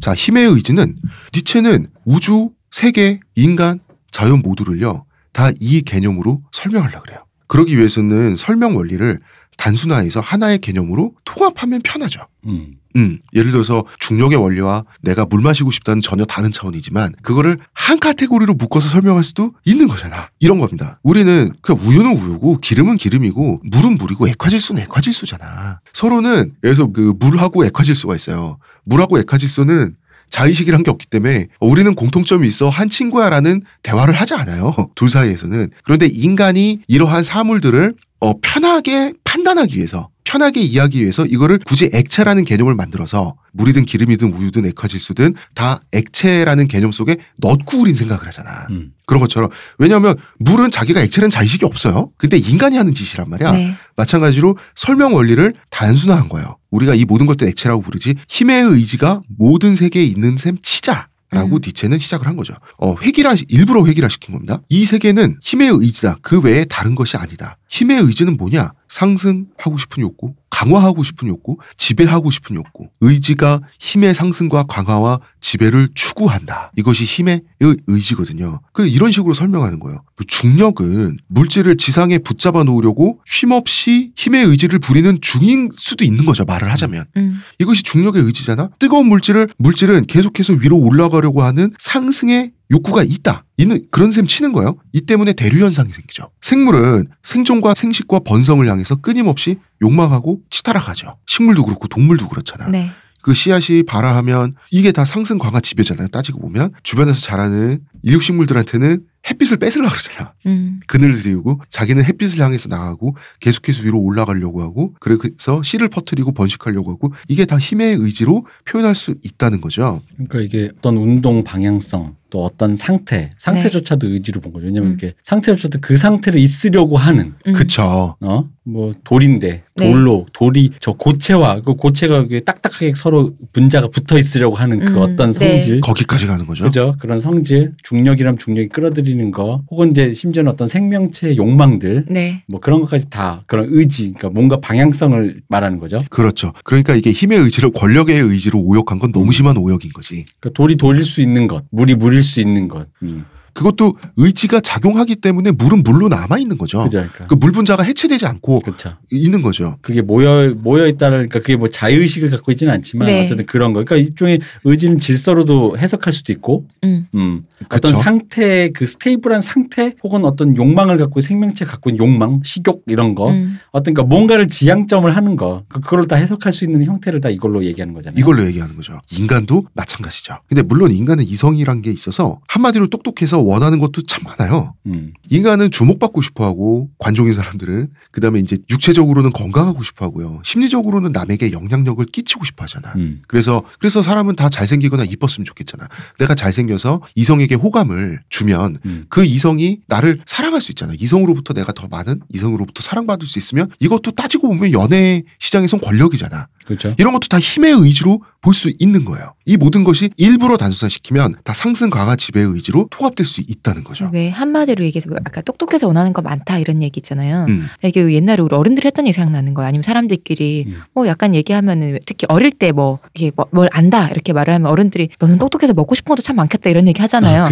자, 힘의 의지는 니체는 우주, 세계, 인간, 자연 모두를요 다 이 개념으로 설명하려고 그래요. 그러기 위해서는 설명 원리를 단순화해서 하나의 개념으로 통합하면 편하죠. 음. 음, 예를 들어서 중력의 원리와 내가 물 마시고 싶다는 전혀 다른 차원이지만 그거를 한 카테고리로 묶어서 설명할 수도 있는 거잖아. 이런 겁니다. 우리는 그 우유는 우유고 기름은 기름이고 물은 물이고 액화질소는 액화질소잖아. 서로는 그래서 그 물하고 액화질소가 있어요. 물하고 액화질소는 자의식이란 게 없기 때문에 우리는 공통점이 있어 한 친구야라는 대화를 하지 않아요. 둘 사이에서는. 그런데 인간이 이러한 사물들을 어, 편하게 판단하기 위해서 편하게 이해하기 위해서 이거를 굳이 액체라는 개념을 만들어서 물이든 기름이든 우유든 액화질소든 다 액체라는 개념 속에 넣고 우린 생각을 하잖아. 음. 그런 것처럼 왜냐하면 물은 자기가 액체라는 자의식이 없어요. 근데 인간이 하는 짓이란 말이야. 네. 마찬가지로 설명 원리를 단순화한 거예요. 우리가 이 모든 것들 액체라고 부르지 힘의 의지가 모든 세계에 있는 셈 치자. 라고 음. 니체는 시작을 한 거죠. 어, 획일화, 일부러 획일화 시킨 겁니다. 이 세계는 힘의 의지다. 그 외에 다른 것이 아니다. 힘의 의지는 뭐냐? 상승하고 싶은 욕구, 강화하고 싶은 욕구, 지배하고 싶은 욕구. 의지가 힘의 상승과 강화와 지배를 추구한다. 이것이 힘의 의- 의지거든요. 그 이런 식으로 설명하는 거예요. 그 중력은 물질을 지상에 붙잡아 놓으려고 쉼없이 힘의 의지를 부리는 중인 수도 있는 거죠. 말을 하자면. 음. 이것이 중력의 의지잖아. 뜨거운 물질을 물질은 계속해서 위로 올라가려고 하는 상승의 욕구가 있다. 있는 그런 셈 치는 거예요. 이 때문에 대류 현상이 생기죠. 생물은 생존과 생식과 번성을 향해서 끊임없이 욕망하고 치달아가죠. 식물도 그렇고 동물도 그렇잖아. 네. 그 씨앗이 발아하면 이게 다 상승 광화 지배잖아요. 따지고 보면 주변에서 자라는 이육 식물들한테는 햇빛을 뺏으려고 그러잖아. 음. 그늘을 들이고 자기는 햇빛을 향해서 나가고 계속해서 위로 올라가려고 하고 그래서 씨를 퍼뜨리고 번식하려고 하고 이게 다 힘의 의지로 표현할 수 있다는 거죠. 그러니까 이게 어떤 운동 방향성 또 어떤 상태 상태조차도 의지로 본 거죠. 왜냐면 음. 이게 상태조차도 그 상태로 있으려고 하는 음. 그쵸. 어 뭐 돌인데 네. 돌로 돌이 저 고체와 그 고체가 딱딱하게 서로 분자가 붙어 있으려고 하는 그 음, 어떤 네. 성질 거기까지 가는 거죠. 그죠 그런 성질 중력이란 중력이 끌어들이는 거 혹은 이제 심지어는 어떤 생명체의 욕망들 네. 뭐 그런 것까지 다 그런 의지 그러니까 뭔가 방향성을 말하는 거죠. 그렇죠. 그러니까 이게 힘의 의지를 권력의 의지로 오역한 건 너무 음. 심한 오역인 거지. 그러니까 돌이 돌일 수 있는 것 물이 물일 수 있는 것 음. 그것도 의지가 작용하기 때문에 물은 물로 남아 있는 거죠. 그죠 그러니까 그 물 분자가 해체되지 않고 그렇죠. 있는 거죠. 그게 모여 모여 있다는 그러니까 그게 뭐 자의식을 갖고 있지는 않지만 네. 어쨌든 그런 거. 그러니까 일종의 의지는 질서로도 해석할 수도 있고, 음. 음, 어떤 그쵸. 상태 그 stable한 상태 혹은 어떤 욕망을 갖고 생명체 갖고 있는 욕망, 식욕 이런 거, 음. 어떤 그러니까 뭔가를 지향점을 하는 거, 그- 그걸 다 해석할 수 있는 형태를 다 이걸로 얘기하는 거잖아요. 이걸로 얘기하는 거죠. 인간도 마찬가지죠. 근데 물론 인간은 이성이란 게 있어서 한마디로 똑똑해서 원하는 것도 참 많아요. 음, 인간은 주목받고 싶어 하고 관종인 사람들은 그 다음에 이제 육체적으로는 건강하고 싶어 하고요. 심리적으로는 남에게 영향력을 끼치고 싶어 하잖아. 음, 그래서 그래서 사람은 다 잘생기거나 이뻤으면 좋겠잖아. 내가 잘생겨서 이성에게 호감을 주면 음. 그 이성이 나를 사랑할 수 있잖아. 이성으로부터 내가 더 많은 이성으로부터 사랑받을 수 있으면 이것도 따지고 보면 연애 시장에선 권력이잖아. 그렇죠. 이런 것도 다 힘의 의지로 볼 수 있는 거예요. 이 모든 것이 일부러 단순화시키면 다 상승 강화 지배의 의지로 통합될 수 있다는 거죠. 왜 한마디로 얘기해서 왜 아까 똑똑해서 원하는 거 많다 이런 얘기 있잖아요. 음. 이게 옛날에 우리 어른들이 했던 얘기 생각나는 거야. 아니면 사람들끼리 음. 뭐 약간 얘기하면은 특히 어릴 때 뭐 이게 뭐- 뭘 안다 이렇게 말을 하면 어른들이 너는 똑똑해서 먹고 싶은 것도 참 많겠다 이런 얘기 하잖아요. 아.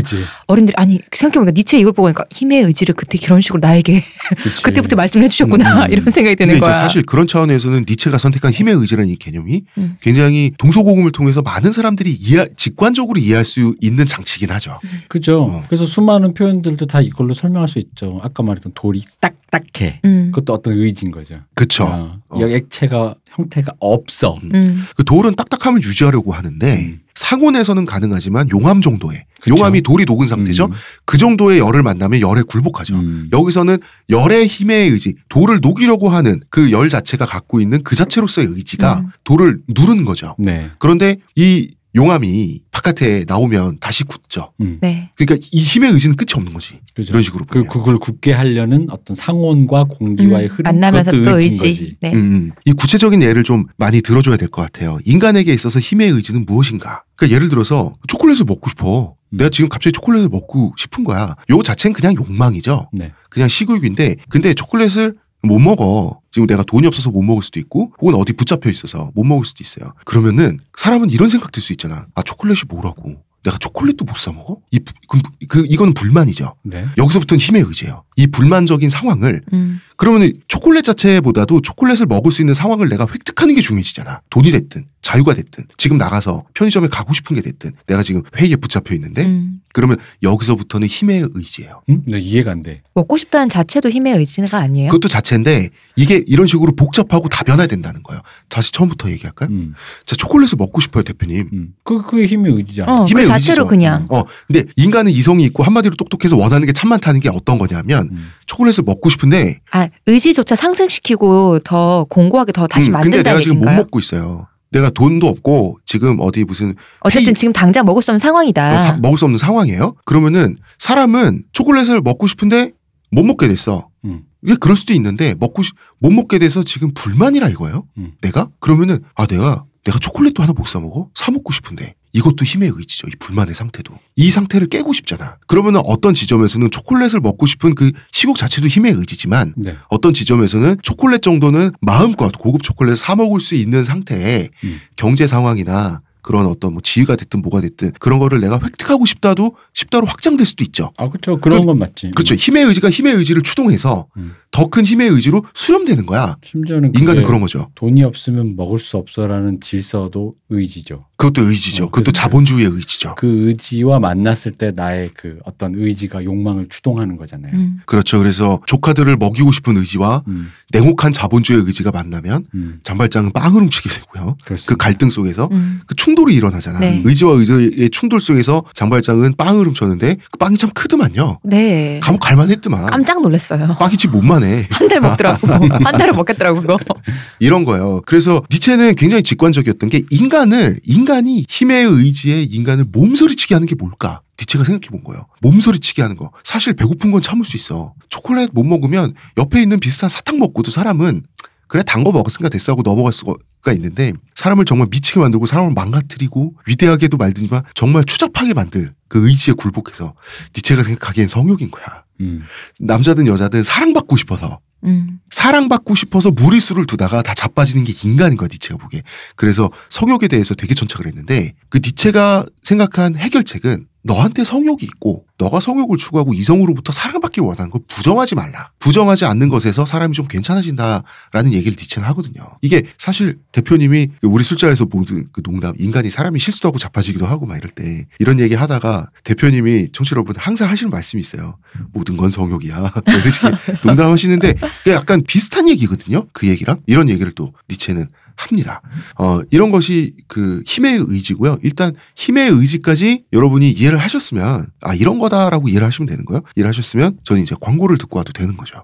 어른들이 아니 생각해보니까 니체 이걸 보고 보니까 힘의 의지를 그때 그런 식으로 나에게. 그때부터 말씀을 해주셨구나 음, 음. 이런 생각이 드는 거야. 사실 그런 차원에서는 니체가 선택한 힘의 의지라는 이 개념이 음. 굉장히 동서고금을 통해서 많은 사람들이 이해, 직관적으로 이해할 수 있는 장치긴 하죠. 그죠. 어. 그래서 수많은 표현들도 다 이걸로 설명할 수 있죠. 아까 말했던 돌이 딱딱해. 음. 그것도 어떤 의지인 거죠. 그쵸. 어, 어. 이 액체가 형태가 없어. 음. 그 돌은 딱딱함을 유지하려고 하는데 음. 상온에서는 가능하지만 용암 정도의 그쵸. 용암이 돌이 녹은 상태죠. 음. 그 정도의 열을 만나면 열에 굴복하죠. 음. 여기서는 열의 힘의 의지, 돌을 녹이려고 하는 그 열 자체가 갖고 있는 그 자체로서의 의지가 음. 돌을 누르는 거죠. 네. 그런데 이 용암이 바깥에 나오면 다시 굳죠. 음. 네. 그러니까 이 힘의 의지는 끝이 없는 거지. 그죠. 이런 식으로 그 보면. 그걸 굳게 하려는 어떤 상온과 공기와의 음. 흐름 만나면서 그것도 또 의지인 의지. 거지. 네. 음, 음. 이 구체적인 예를 좀 많이 들어줘야 될 것 같아요. 인간에게 있어서 힘의 의지는 무엇인가? 그러니까 예를 들어서 초콜릿을 먹고 싶어. 음. 내가 지금 갑자기 초콜릿을 먹고 싶은 거야. 요 자체는 그냥 욕망이죠. 네. 그냥 식욕인데, 근데 초콜릿을 못 먹어. 지금 내가 돈이 없어서 못 먹을 수도 있고, 혹은 어디 붙잡혀 있어서 못 먹을 수도 있어요. 그러면은 사람은 이런 생각 들 수 있잖아. 아, 초콜릿이 뭐라고? 내가 초콜릿도 못 사 먹어? 이, 부- 그, 그, 이거는 불만이죠. 네. 여기서부터는 힘의 의지예요. 이 불만적인 상황을 음. 그러면 초콜릿 자체보다도 초콜릿을 먹을 수 있는 상황을 내가 획득하는 게 중요해지잖아. 돈이 됐든 자유가 됐든 지금 나가서 편의점에 가고 싶은 게 됐든 내가 지금 회의에 붙잡혀 있는데 음. 그러면 여기서부터는 힘의 의지예요. 음? 네, 이해가 안 돼. 먹고 싶다는 자체도 힘의 의지가 아니에요. 그것도 자체인데 이게 이런 식으로 복잡하고 다변화된다는 거예요. 다시 처음부터 얘기할까요? 음. 자 초콜릿을 먹고 싶어요 대표님. 음. 그 그게 힘의 의지잖아. 어, 그 힘의 자체로 의지죠. 그냥. 어 근데 인간 인간은 이성이 있고 한마디로 똑똑해서 원하는 게 참 많다는 게 어떤 거냐면 음. 초콜릿을 먹고 싶은데 아 의지조차 상승시키고 더 공고하게 더 다시 음, 근데 만든다는 내가 지금 못 얘기인가요? 먹고 있어요. 내가 돈도 없고 지금 어디 무슨 어쨌든 회의- 지금 당장 먹을 수 없는 상황이다. 어, 사- 먹을 수 없는 상황이에요. 그러면은 사람은 초콜릿을 먹고 싶은데 못 먹게 됐어. 음. 이게 그럴 수도 있는데 먹고 싶- 못 먹게 돼서 지금 불만이라 이거예요. 음. 내가 그러면은 아 내가 내가 초콜릿도 하나 못 사 먹어 사 먹고 싶은데 이것도 힘의 의지죠. 이 불만의 상태도 이 상태를 깨고 싶잖아. 그러면은 어떤 지점에서는 초콜릿을 먹고 싶은 그 시국 자체도 힘의 의지지만 네. 어떤 지점에서는 초콜릿 정도는 마음껏 고급 초콜릿 사 먹을 수 있는 상태에 음. 경제 상황이나 그런 어떤 뭐 지위가 됐든 뭐가 됐든 그런 거를 내가 획득하고 싶다도 싶다로 확장될 수도 있죠. 아 그렇죠. 그런 그- 건 맞지. 그렇죠. 힘의 의지가 힘의 의지를 추동해서 음. 더큰 힘의 의지로 수렴되는 거야. 심지어는 인간은 그런 거죠. 돈이 없으면 먹을 수 없어라는 질서도 의지죠. 그것도 의지죠. 어, 그것도 자본주의의 의지죠. 그 의지와 만났을 때 나의 그 어떤 의지가 욕망을 추동하는 거잖아요. 음. 그렇죠. 그래서 조카들을 먹이고 싶은 의지와 음, 냉혹한 자본주의 의지가 만나면 음, 잔발장은 빵을 훔치게 되고요. 그렇습니다. 그 갈등 속에서 음. 그충 돌이 일어나잖아. 네. 의지와 의지의 충돌 속에서 장발장은 빵을 훔쳤는데 그 빵이 참 크더만요. 네. 감옥 갈만했더만. 깜짝 놀랐어요. 빵이 집 못만해. 한 달 먹더라고. 한 달을 먹겠더라고 그거. 이런 거예요. 그래서 니체는 굉장히 직관적이었던 게 인간을 인간이 힘의 의지에 인간을 몸서리치게 하는 게 뭘까? 니체가 생각해 본 거예요. 몸서리치게 하는 거. 사실 배고픈 건 참을 수 있어. 초콜릿 못 먹으면 옆에 있는 비슷한 사탕 먹고도 사람은 그래 단 거 먹었으니까 됐어 하고 넘어갈 수가 있는데 사람을 정말 미치게 만들고 사람을 망가뜨리고 위대하게도 말든지만 정말 추잡하게 만들 그 의지에 굴복해서 니체가 생각하기엔 성욕인 거야. 음, 남자든 여자든 사랑받고 싶어서 음. 사랑받고 싶어서 무리수를 두다가 다 자빠지는 게 인간인 거야 니체가 보기에 그래서 성욕에 대해서 되게 천착을 했는데 그 니체가 생각한 해결책은 너한테 성욕이 있고 너가 성욕을 추구하고 이성으로부터 사랑받길 원하는 걸 부정하지 말라 부정하지 않는 것에서 사람이 좀 괜찮아진다라는 얘기를 니체는 하거든요 이게 사실 대표님이 그 우리 술자에서 모든 그 농담 인간이 사람이 실수도 하고 자빠지기도 하고 막 이럴 때 이런 얘기 하다가 대표님이 청취 여러분 항상 하시는 말씀이 있어요 모든 건 성욕이야 이런 식의 농담하시는데 약간 비슷한 얘기거든요. 그 얘기랑 이런 얘기를 또 니체는 합니다. 어, 이런 것이 그 힘의 의지고요. 일단 힘의 의지까지 여러분이 이해를 하셨으면 아 이런 거 다라고 이해를 하시면 되는 거예요. 이해를 하셨으면 저는 이제 광고를 듣고 와도 되는 거죠.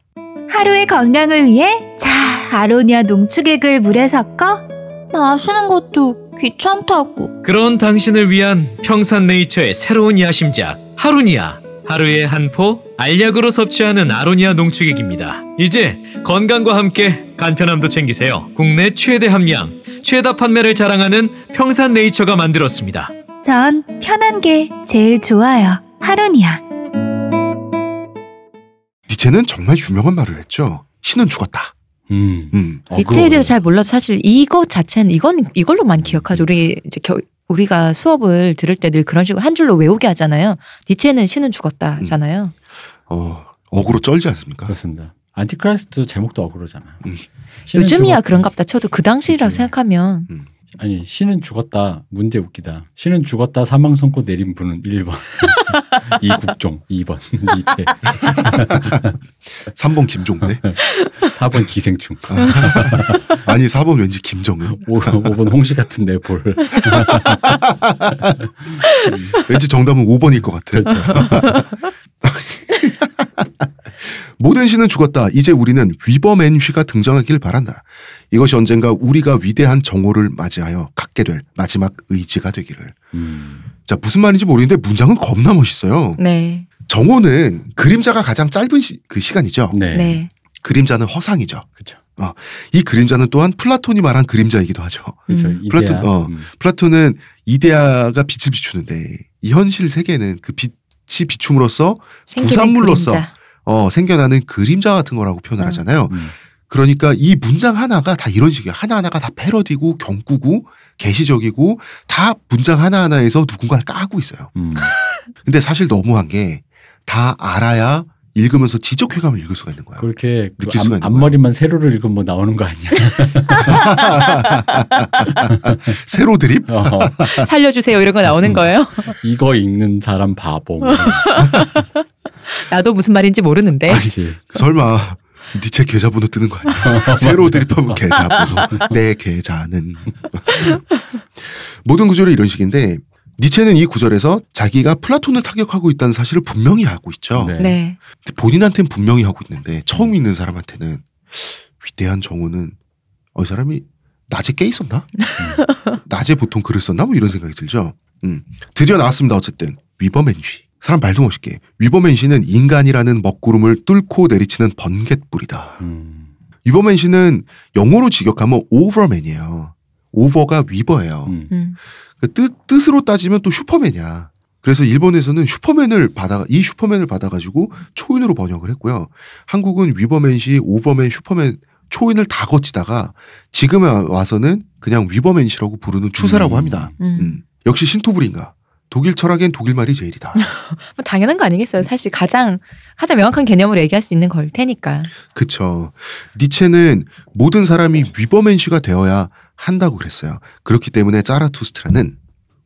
하루의 건강을 위해 자 아로니아 농축액을 물에 섞어 마시는 것도 귀찮다고 그런 당신을 위한 평산네이처의 새로운 야심작 하루니아 하루에 한 포 알약으로 섭취하는 아로니아 농축액입니다. 이제 건강과 함께 간편함도 챙기세요. 국내 최대 함량, 최다 판매를 자랑하는 평산네이처가 만들었습니다. 전 편한 게 제일 좋아요 하루니아 니체는 정말 유명한 말을 했죠. 신은 죽었다. 음. 음. 니체에 대해서 잘 몰라도 사실 이것 자체는 이건 이걸로만 기억하죠. 우리 이제 겨, 우리가 수업을 들을 때 늘 그런 식으로 한 줄로 외우게 하잖아요. 니체는 신은 죽었다잖아요. 어, 어그로 쩔지 않습니까? 그렇습니다. Antichrist 제목도 어그로잖아. 음. 요즘이야 죽었다. 그런갑다 쳐도 그 당시라고 그치. 생각하면 아니 신은 죽었다. 문제 웃기다. 신은 죽었다. 사망 선고 내린 분은 1번. 이국종 2번 니체 3번 김종대. 4번 기생충 아니 4번 왠지 김정은. 5, 5번 홍시 같은 내볼 왠지 정답은 5번일 것 같아. 그렇죠. 모든 신은 죽었다. 이제 우리는 위버맨쉬가 등장하길 바란다. 이것이 언젠가 우리가 위대한 정오를 맞이하여 갖게 될 마지막 의지가 되기를. 음. 자, 무슨 말인지 모르겠는데 문장은 겁나 멋있어요. 네, 정오는 그림자가 가장 짧은 시, 그 시간이죠. 네. 네, 그림자는 허상이죠. 그렇죠. 이 그림자는 또한 플라톤이 말한 그림자이기도 하죠. 그렇죠. 음. 플라톤, 어. 음. 플라톤은 이데아가 빛을 비추는데 이 현실 세계는 그 빛이 비춤으로써 부산물로서 그림자. 어, 생겨나는 그림자 같은 거라고 표현을 어. 하잖아요. 음. 그러니까 이 문장 하나가 다 이런 식이에요. 하나하나가 다 패러디고 경구고 계시적이고 다 문장 하나하나에서 누군가를 까고 있어요. 음. 근데 사실 너무한 게 다 알아야 읽으면서 지적 쾌감을 읽을 수가 있는 거야. 그렇게 그 느낄 수가 앞, 있는 앞머리만 세로를 읽으면 뭐 나오는 거 아니야? 세로 드립? 어, 살려주세요 이런 거 나오는 거예요. 이거 읽는 사람 바보. 뭐 나도 무슨 말인지 모르는데. 아니지. 설마 니체 계좌번호 뜨는 거 아니야? 세로 드립하면 계좌번호. 내 계좌는 모든 구조는 이런 식인데 니체는 이 구절에서 자기가 플라톤을 타격하고 있다는 사실을 분명히 알고 있죠. 네. 네. 본인한테는 분명히 하고 있는데 처음 읽는 사람한테는 위대한 정오는 어, 이 사람이 낮에 깨 있었나? 낮에 보통 글을 썼나? 뭐 이런 생각이 들죠. 음. 드디어 나왔습니다. 어쨌든 Übermensch. 사람 말도 멋있게 Übermensch는 인간이라는 먹구름을 뚫고 내리치는 번갯불이다. 음. Übermensch는 영어로 직역하면 overman이에요. over가 über예요. 음. 음. 그 뜻, 뜻으로 따지면 또 슈퍼맨이야. 그래서 일본에서는 슈퍼맨을 받아 이 슈퍼맨을 받아가지고 초인으로 번역을 했고요. 한국은 Übermensch, overman, 슈퍼맨 초인을 다 거치다가 지금 와서는 그냥 Übermensch라고 부르는 추세라고 음. 합니다. 음. 음. 역시 신토불인가. 독일 철학엔 독일 말이 제일이다. 뭐 당연한 거 아니겠어요. 사실 가장 가장 명확한 개념으로 얘기할 수 있는 걸 테니까. 그쵸. 니체는 모든 사람이 Übermensch가 되어야 한다고 그랬어요. 그렇기 때문에 짜라투스트라는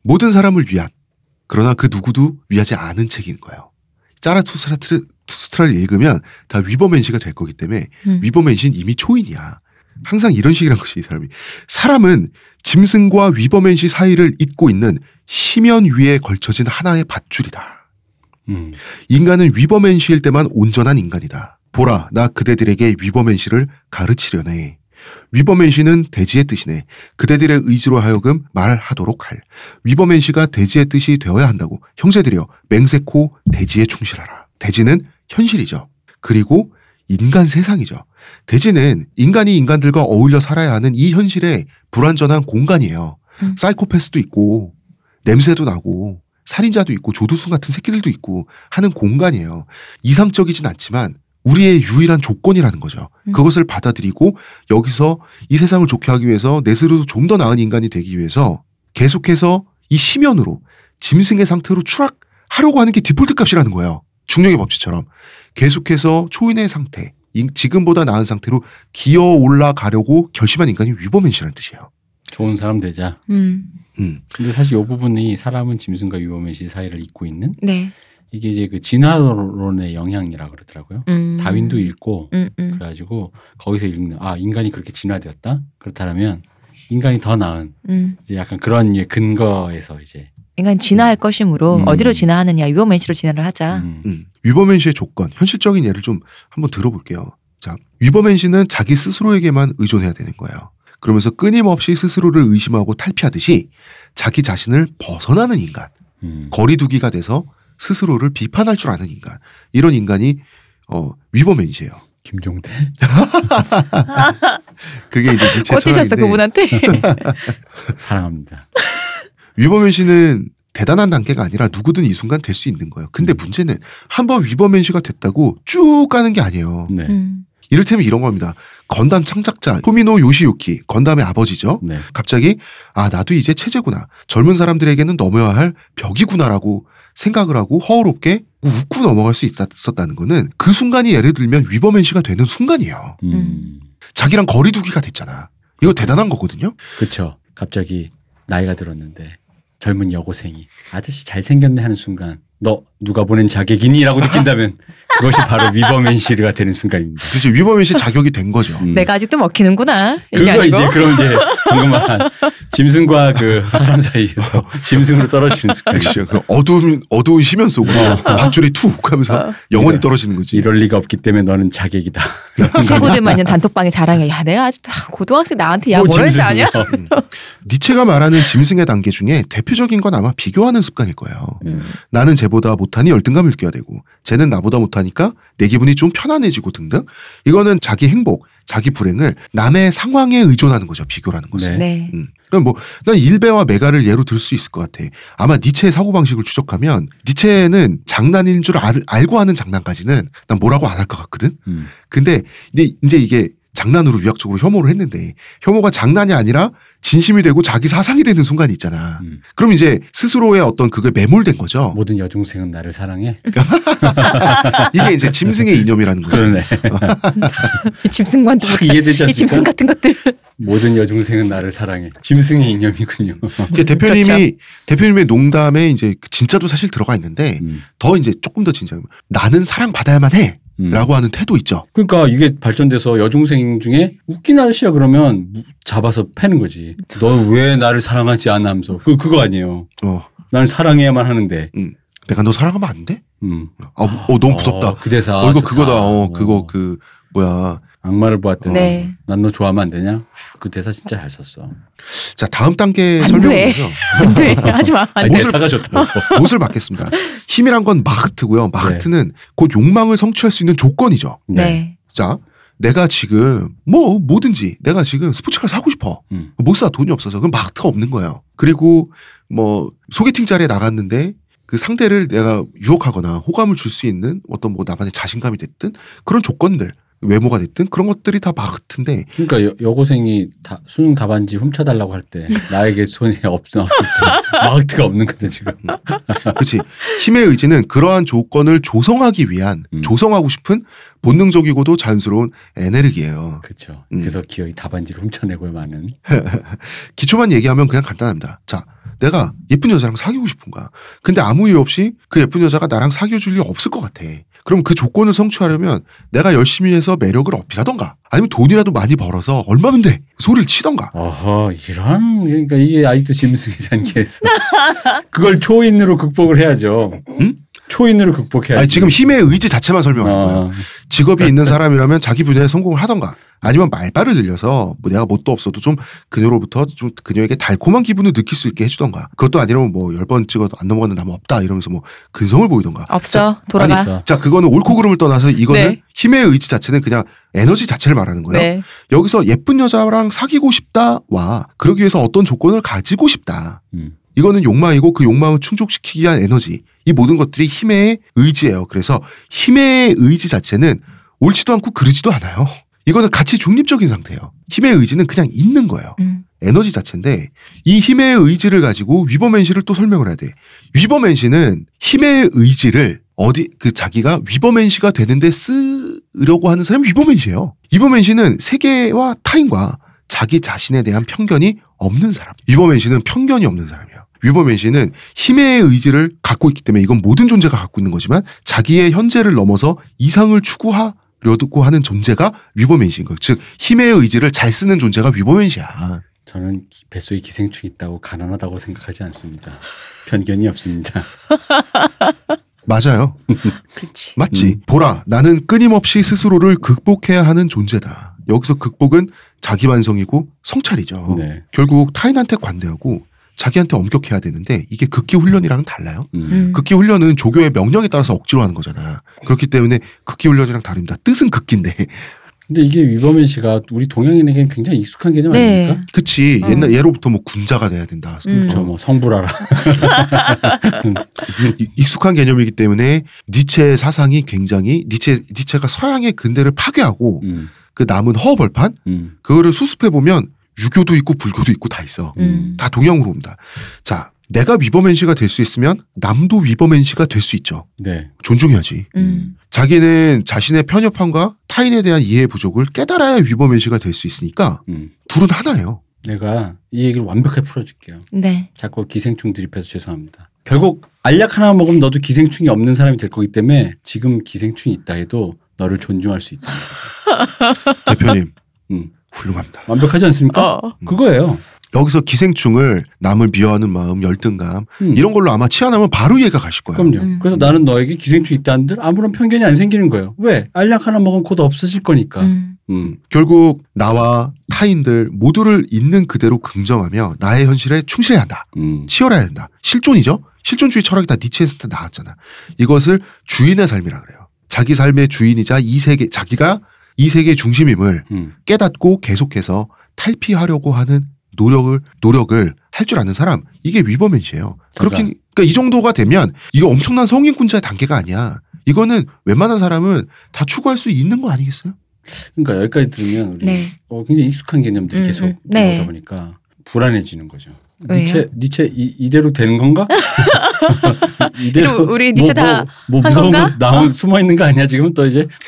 모든 사람을 위한 그러나 그 누구도 위하지 않은 책인 거예요. 짜라투스트라를 읽으면 다 Übermensch가 될 거기 때문에 음. Übermensch는 이미 초인이야. 항상 이런 식이란 것이 이 사람이. 사람은 짐승과 Übermensch 사이를 잇고 있는 심연 위에 걸쳐진 하나의 밧줄이다. 음. 인간은 Übermensch일 때만 온전한 인간이다. 보라, 나 그대들에게 Übermensch를 가르치려네. 위버맨시는 대지의 뜻이네. 그대들의 의지로 하여금 말하도록 할. 위버맨시가 대지의 뜻이 되어야 한다고. 형제들이여, 맹세코 대지에 충실하라. 대지는 현실이죠. 그리고 인간 세상이죠. 대지는 인간이 인간들과 어울려 살아야 하는 이 현실의 불완전한 공간이에요. 음. 사이코패스도 있고, 냄새도 나고, 살인자도 있고, 조두순 같은 새끼들도 있고 하는 공간이에요. 이상적이진 않지만 우리의 유일한 조건이라는 거죠. 음. 그것을 받아들이고 여기서 이 세상을 좋게 하기 위해서 내 스스로 좀 더 나은 인간이 되기 위해서 계속해서 이 심연으로 짐승의 상태로 추락하려고 하는 게 디폴트 값이라는 거예요. 중력의 법칙처럼 계속해서 초인의 상태, 이- 지금보다 나은 상태로 기어 올라가려고 결심한 인간이 위버맨시라는 뜻이에요. 좋은 사람 되자. 음. 음. 근데 사실 이 부분이 사람은 짐승과 위범의시 사이를 잇고 있는 네. 이게 이제 그 진화론의 영향이라 그러더라고요. 음. 다윈도 읽고 음, 음. 그래가지고 거기서 읽는 아 인간이 그렇게 진화되었다 그렇다면 인간이 더 나은 음. 이제 약간 그런 근거에서 이제 인간 진화할 것이므로 음. 어디로 진화하느냐 위버맨시로 진화를 하자. 음, 음. 위버맨시의 조건, 현실적인 예를 좀 한번 들어볼게요. 자, 위버맨시는 자기 스스로에게만 의존해야 되는 거예요. 그러면서 끊임없이 스스로를 의심하고 탈피하듯이 자기 자신을 벗어나는 인간, 음. 거리두기가 돼서 스스로를 비판할 줄 아는 인간, 이런 인간이 어, 위버맨시예요. 김종대 그게 이제 꽂히셨어 철학인데 그분한테. 사랑합니다. 위버맨시는 대단한 단계가 아니라 누구든 이 순간 될 수 있는 거예요. 근데 문제는 한 번 위버맨시가 됐다고 쭉 가는 게 아니에요. 네. 음. 이를테면 이런 겁니다. 건담 창작자 토미노 요시유키, 건담의 아버지죠. 네. 갑자기 아 나도 이제 체제구나. 젊은 사람들에게는 넘어야 할 벽이구나라고 생각을 하고 허우롭게 웃고 넘어갈 수 있었다는 거는 그 순간이 예를 들면 위버맨시가 되는 순간이에요. 음. 자기랑 거리두기가 됐잖아. 이거 대단한 거거든요. 그렇죠. 갑자기 나이가 들었는데 젊은 여고생이 아저씨 잘생겼네 하는 순간 너 누가 보낸 자객이니라고 느낀다면 그것이 바로 위버맨시르가 되는 순간입니다. 그래서 위버맨시 자격이 된 거죠. 음. 내가 아직도 먹히는구나. 그거 아니고. 이제 그럼 이제 방금 말한 짐승과 그 사람 사이에서 짐승으로 떨어지는 순간. 그렇죠. 그 어두운 어두운 심연 속으로 밧줄이 툭 하면서 어. 영원히 그러니까 떨어지는 거지. 이럴 리가 없기 때문에 너는 자객이다. 친구들만 있는 단톡방에 자랑해. 야 내가 아직도 고등학생 나한테 야뭐 짐승이야. 아냐? 니체가 말하는 짐승의 단계 중에 대표적인 건 아마 비교하는 습관일 거예요. 음. 나는 쟤보다 못 하니 열등감을 느껴야 되고 쟤는 나보다 못하니까 내 기분이 좀 편안해지고 등등 이거는 자기 행복 자기 불행을 남의 상황에 의존하는 거죠 비교라는 것은 네. 네. 음. 그럼 뭐난 일베와 메가를 예로 들 수 있을 것 같아 아마 니체의 사고방식을 추적하면 니체는 장난인 줄 알, 알고 하는 장난까지는 난 뭐라고 안 할 것 같거든 음. 근데 이제 이게 장난으로 위약적으로 혐오를 했는데 혐오가 장난이 아니라 진심이 되고 자기 사상이 되는 순간이 있잖아 음. 그럼 이제 스스로의 어떤 그게 매몰된 거죠 모든 여중생은 나를 사랑해. 이게 이제 짐승의 이념이라는 거죠. 그러네. 이 짐승관도 확 이해되지 이 짐승 않습니까? 같은 것들. 모든 여중생은 나를 사랑해. 짐승의 이념이군요. 대표님이 그렇죠. 대표님의 농담에 이제 그 진짜도 사실 들어가 있는데 음. 더 이제 조금 더 진짜 나는 사랑 받아야만 음. 해라고 하는 태도 있죠. 그러니까 이게 발전돼서 여중생 중에 웃긴 아저씨야 그러면 잡아서 패는 거지. 너 왜 나를 사랑하지 않아 하면서 그 그거 아니에요. 어난 사랑해야만 하는데. 내가 너 사랑하면 안 돼? 음. 아, 어, 너무 무섭다. 어, 그 대사. 어, 이거 좋다. 그거다. 어, 어. 그거 그 뭐야. 악마를 보았더니 네. 난너 좋아하면 안 되냐? 그 대사 진짜 잘 썼어. 자, 다음 단계 안 설명을 돼. 해서 안 돼. 하지 마. 아니, 안 돼. 대사가 좋다고. 못을 받겠습니다. 힘이란 건 마흐트고요. 마흐트는 네. 곧 욕망을 성취할 수 있는 조건이죠. 네. 자, 내가 지금 뭐 뭐든지 내가 지금 스포츠카 사고 싶어. 음. 못사 돈이 없어서 그럼 마크가 없는 거예요. 그리고 뭐 소개팅 자리에 나갔는데 그 상대를 내가 유혹하거나 호감을 줄 수 있는 어떤 뭐 나만의 자신감이 됐든 그런 조건들 외모가 됐든 그런 것들이 다 마크인데 그러니까 여, 여고생이 다, 수능 답안지 훔쳐달라고 할 때 나에게 손이 없, 없을 때 마크트가 없는 거죠 지금. 그렇지 힘의 의지는 그러한 조건을 조성하기 위한 음. 조성하고 싶은 본능적이고도 자연스러운 에너지예요. 그렇죠. 음. 그래서 기어이 답안지를 훔쳐내고 많은. 기초만 얘기하면 그냥 간단합니다. 자, 내가 예쁜 여자랑 사귀고 싶은 거야. 근데 아무 이유 없이 그 예쁜 여자가 나랑 사귀어 줄리 없을 것 같아. 그럼 그 조건을 성취하려면 내가 열심히 해서 매력을 어필하던가 아니면 돈이라도 많이 벌어서 얼마면 돼 소리를 치던가 어허 이런 그러니까 이게 아직도 짐승의 단계에서 그걸 초인으로 극복을 해야죠. 응? 초인으로 극복해야지. 아니 지금 힘의 의지 자체만 설명하는 거야 어, 직업이 있는 사람이라면 자기 분야에 성공을 하던가 아니면 말발을 늘려서 뭐 내가 뭣도 없어도 좀 그녀로부터 좀 그녀에게 달콤한 기분을 느낄 수 있게 해주던가 그것도 아니라면 뭐 열 번 찍어도 안 넘어가는 남은 없다 이러면서 뭐 근성을 보이던가 없어. 돌아가. 아니, 자 그거는 옳고 그름을 떠나서 이거는 네. 힘의 의지 자체는 그냥 에너지 자체를 말하는 거예요 네. 여기서 예쁜 여자랑 사귀고 싶다와 그러기 위해서 어떤 조건을 가지고 싶다 음. 이거는 욕망이고 그 욕망을 충족시키기 위한 에너지 이 모든 것들이 힘의 의지예요 그래서 힘의 의지 자체는 옳지도 않고 그르지도 않아요 이거는 가치 중립적인 상태예요 힘의 의지는 그냥 있는 거예요 음. 에너지 자체인데 이 힘의 의지를 가지고 위버맨시를 또 설명을 해야 돼. 위버맨시는 힘의 의지를 어디 그 자기가 위버맨시가 되는데 쓰려고 하는 사람이 위버맨시예요. 위버맨시는 세계와 타인과 자기 자신에 대한 편견이 없는 사람. 위버맨시는 편견이 없는 사람이에요. 위버맨시는 힘의 의지를 갖고 있기 때문에 이건 모든 존재가 갖고 있는 거지만 자기의 현재를 넘어서 이상을 추구하 려고 하는 존재가 위버맨시인 거예요. 즉 힘의 의지를 잘 쓰는 존재가 위버맨시야. 저는 기- 뱃속에 기생충 있다고 가난하다고 생각하지 않습니다. 편견이 없습니다. 맞아요. 그렇지. 맞지. 음. 보라, 나는 끊임없이 스스로를 극복해야 하는 존재다. 여기서 극복은 자기 반성이고 성찰이죠. 네. 결국 타인한테 관대하고 자기한테 엄격해야 되는데 이게 극기 훈련이랑은 달라요. 음. 음. 극기 훈련은 조교의 명령에 따라서 억지로 하는 거잖아. 그렇기 때문에 극기 훈련이랑 다릅니다. 뜻은 극기인데. 근데 이게 Übermensch가 우리 동양인에게는 굉장히 익숙한 개념 네. 아닙니까? 그치. 어. 옛날 예로부터 뭐 군자가 돼야 된다. 음. 저뭐 성불하라. 이- 익숙한 개념이기 때문에 니체의 사상이 굉장히 니체 니체가 서양의 근대를 파괴하고 음. 그 남은 허허벌판 음. 그거를 수습해 보면 유교도 있고 불교도 있고 다 있어. 음. 다 동양으로 옵니다. 자, 내가 Übermensch가 될 수 있으면 남도 Übermensch가 될 수 있죠. 네. 존중해야지. 음. 자기는 자신의 편협함과 타인에 대한 이해 부족을 깨달아야 Übermensch가 될 수 있으니까 음. 둘은 하나예요. 내가 이 얘기를 완벽하게 풀어줄게요. 네. 자꾸 기생충 드립해서 죄송합니다. 결국 알약 하나 먹으면 너도 기생충이 없는 사람이 될 거기 때문에 지금 기생충이 있다 해도 너를 존중할 수 있다. 대표님, 음. 훌륭합니다. 완벽하지 않습니까? 어. 그거예요. 여기서 기생충을 남을 미워하는 마음, 열등감 음. 이런 걸로 아마 치환하면 바로 이해가 가실 거예요. 그럼요. 음. 그래서 나는 너에게 기생충 있다는들 아무런 편견이 안 생기는 거예요. 왜? 알약 하나 먹으면 곧 없어질 거니까. 음. 음. 결국 나와 타인들 모두를 있는 그대로 긍정하며 나의 현실에 충실해야 한다. 음. 치열해야 된다. 실존이죠. 실존주의 철학이 다 니체에서 다 나왔잖아. 이것을 주인의 삶이라 그래요. 자기 삶의 주인이자 이 세계 자기가 이 세계의 중심임을 음. 깨닫고 계속해서 탈피하려고 하는 노력을 노력을 할 줄 아는 사람 이게 위버맨이에요. 그렇게 잠깐. 그러니까 이 정도가 되면 이거 엄청난 성인군자의 단계가 아니야. 이거는 웬만한 사람은 다 추구할 수 있는 거 아니겠어요? 그러니까 여기까지 들으면 우리 네. 어, 굉장히 익숙한 개념들이 음, 계속 음. 네. 나오다 보니까 불안해지는 거죠. 왜요? 니체 니체 이, 이대로 되는 건가? 이대로 우리 니체 다 뭐, 뭐한 무서운 거 건가? 나오 숨어 있는 거 아니야 지금 또 이제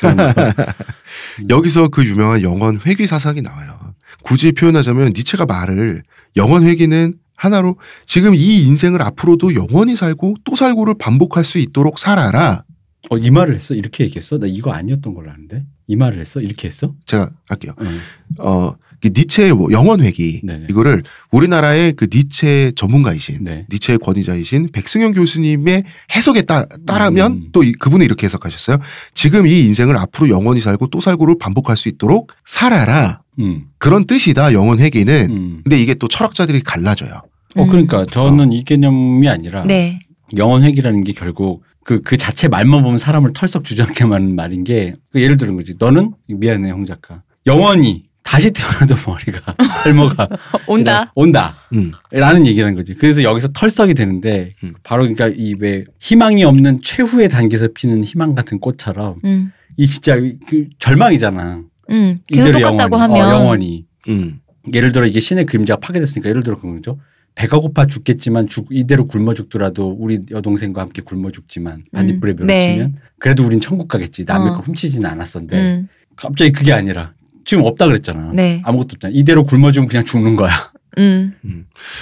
여기서 그 유명한 영원 회귀 사상이 나와요. 굳이 표현하자면 니체가 말을 영원 회귀는 하나로 지금 이 인생을 앞으로도 영원히 살고 또 살고를 반복할 수 있도록 살아라. 어, 이 말을 했어 이렇게 얘기했어 나 이거 아니었던 걸로 아는데 이 말을 했어 이렇게 했어 제가 할게요. 응. 어, 그 니체의 뭐 영원 회기 네네. 이거를 우리나라의 그 니체 전문가이신 네. 니체의 권위자이신 백승현 교수님의 해석에 따, 따르면 음. 또 이- 그분이 이렇게 해석하셨어요. 지금 이 인생을 앞으로 영원히 살고 또 살고를 반복할 수 있도록 살아라. 음. 그런 뜻이다. 영원 회기는. 음. 근데 이게 또 철학자들이 갈라져요. 어 그러니까 저는 이 개념이 아니라 음. 네. 영원 회기라는 게 결국 그, 그 자체 말만 보면 사람을 털썩 주저앉게 하는 말인 게 그 예를 들은 거지. 너는 미안해 홍 작가. 영원히 다시 태어나도 머리가 탈모가 온다. 온다. 음. 라는 얘기라는 거지. 그래서 여기서 털썩이 되는데 음. 바로 그러니까 이 왜 희망이 없는 최후의 단계에서 피는 희망 같은 꽃처럼 음. 이 진짜 그 절망이잖아. 음. 계속 이대로 똑같다고 영원히. 하면 어, 영원히. 음. 예를 들어 이게 신의 그림자가 파괴됐으니까 예를 들어 그런 거죠. 배가 고파 죽겠지만 죽, 이대로 굶어 죽더라도 우리 여동생과 함께 굶어 죽지만 반딧불에 음, 멸치면 그래도 우린 천국 가겠지. 남의 어. 걸 훔치지는 않았었는데 음. 갑자기 그게 아니라 지금 없다 그랬잖아. 네. 아무것도 없잖아. 이대로 굶어 죽으면 그냥 죽는 거야. 음.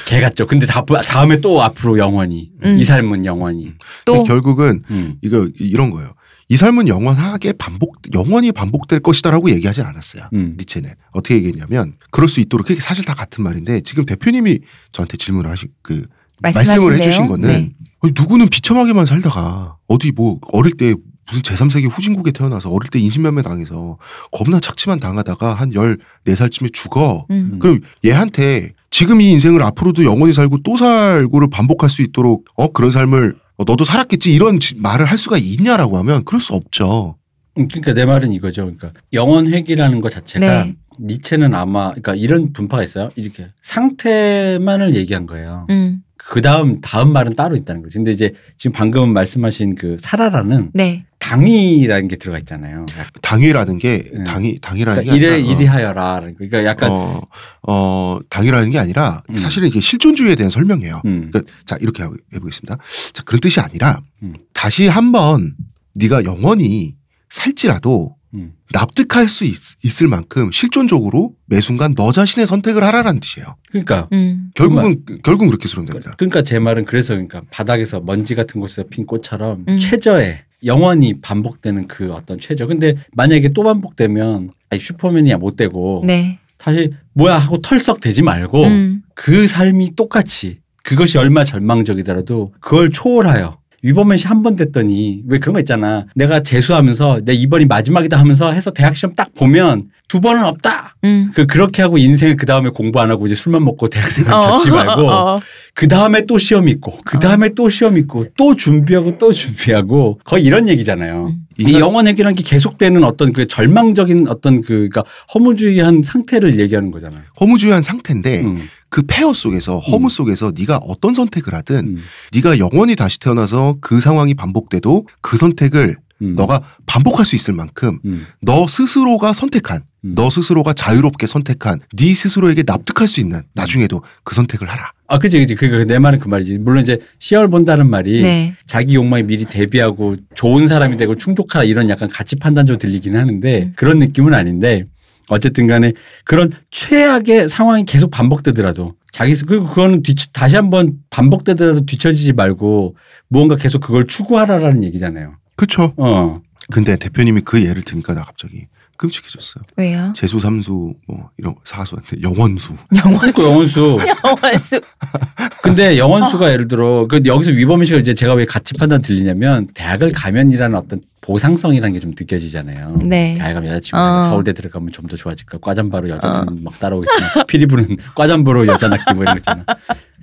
개 같죠. 근데 다, 다음에 또 앞으로 영원히 음. 이 삶은 영원히. 또 결국은 음. 이거 이런 거예요. 이 삶은 영원하게 반복 영원히 반복될 것이다라고 얘기하지 않았어요. 음. 니체는 어떻게 얘기했냐면 그럴 수 있도록 그게 사실 다 같은 말인데 지금 대표님이 저한테 질문을 하신 그 말씀을 말씀하신대요. 해주신 거는 네. 아니, 누구는 비참하게만 살다가 어디 뭐 어릴 때 무슨 제3세기 후진국에 태어나서 어릴 때 인신매매 당해서 겁나 착취만 당하다가 한 14살쯤에 죽어. 음. 그럼 얘한테 지금 이 인생을 앞으로도 영원히 살고 또 살고를 반복할 수 있도록 어 그런 삶을 어, 너도 살았겠지 이런 지- 말을 할 수가 있냐라고 하면 그럴 수 없죠. 음, 그러니까 내 말은 이거죠. 그러니까 영원 회귀라는 것 자체가 네. 니체는 아마 그러니까 이런 분파가 있어요. 이렇게 상태만을 얘기한 거예요. 음. 그 다음 다음 말은 따로 있다는 거죠. 근데 이제 지금 방금 말씀하신 그 살아라는 네. 당위라는 게 들어가 있잖아요. 당위라는 게 네. 당위 당위라는 그러니까 게 이래 아니라 어, 이리 하여라. 그러니까 약간 어, 어 당위라는 게 아니라 음. 사실은 이게 실존주의에 대한 설명이에요. 음. 그러니까 자 이렇게 해보겠습니다. 자 그런 뜻이 아니라 음. 다시 한번 네가 영원히 살지라도 음. 납득할 수 있, 을 만큼 실존적으로 매 순간 너 자신의 선택을 하라라는 뜻이에요. 그러니까 음. 결국은 결국은 그렇게 수렴됩니다. 그러니까 제 말은 그래서 그러니까 바닥에서 먼지 같은 곳에서 핀 꽃처럼 음. 최저에 영원히 반복되는 그 어떤 최저. 근데 만약에 또 반복되면 아니 슈퍼맨이야 못 되고 네. 다시 뭐야 하고 털썩 되지 말고 음. 그 삶이 똑같이 그것이 얼마 절망적이더라도 그걸 초월하여 위버맨 씨한번 됐더니 왜 그런 거 있잖아. 내가 재수하면서 내 이번이 마지막이다 하면서 해서 대학 시험 딱 보면 두 번은 없다. 음. 그 그렇게 하고 인생을 그 다음에 공부 안 하고 이제 술만 먹고 대학생활 잡지 말고 어. 그 다음에 또 시험 있고 그 다음에 또 시험 있고 또 준비하고 또 준비하고 거의 이런 얘기잖아요. 음. 이 인간- 영원 회귀라는 게 계속되는 어떤 그 절망적인 어떤 그 그러니까 허무주의한 상태를 얘기하는 거잖아요. 허무주의한 상태인데 음, 그 폐허 속에서 허무 음. 속에서 네가 어떤 선택을 하든 음, 네가 영원히 다시 태어나서 그 상황이 반복돼도 그 선택을 음, 너가 반복할 수 있을 만큼 음, 너 스스로가 선택한 음. 너 스스로가 자유롭게 선택한 네 스스로에게 납득할 수 있는 나중에도 그 선택을 하라. 아, 그치, 그치. 그, 그, 내 말은 그 말이지. 물론 이제 시험을 본다는 말이 네. 자기 욕망에 미리 대비하고 좋은 사람이 되고 충족하라 이런 약간 가치 판단적으로 들리긴 하는데 음. 그런 느낌은 아닌데 어쨌든 간에 그런 최악의 상황이 계속 반복되더라도 자기, 스- 그, 그거는 뒤, 다시 한번 반복되더라도 뒤처지지 말고 무언가 계속 그걸 추구하라라는 얘기잖아요. 그렇죠. 어. 근데 대표님이 그 예를 드니까 나 갑자기 끔찍해졌어요. 왜요? 재수, 삼수, 뭐 이런 사수한테 영원수. 영원수. 그 영원수. 영원수. 근데 영원수가 예를 들어 그 여기서 위범인 씨가 이제 제가 왜 가치 판단 들리냐면 대학을 가면이라는 어떤 보상성이라는 게 좀 느껴지잖아요. 네. 대학 가면 여자친구 어. 서울대 들어가면 좀 더 좋아질까. 과잠바로 여자들 막 따라오겠지만 피리 부는 과잠바로 여자 낳기 뭐 이런 거 있잖아.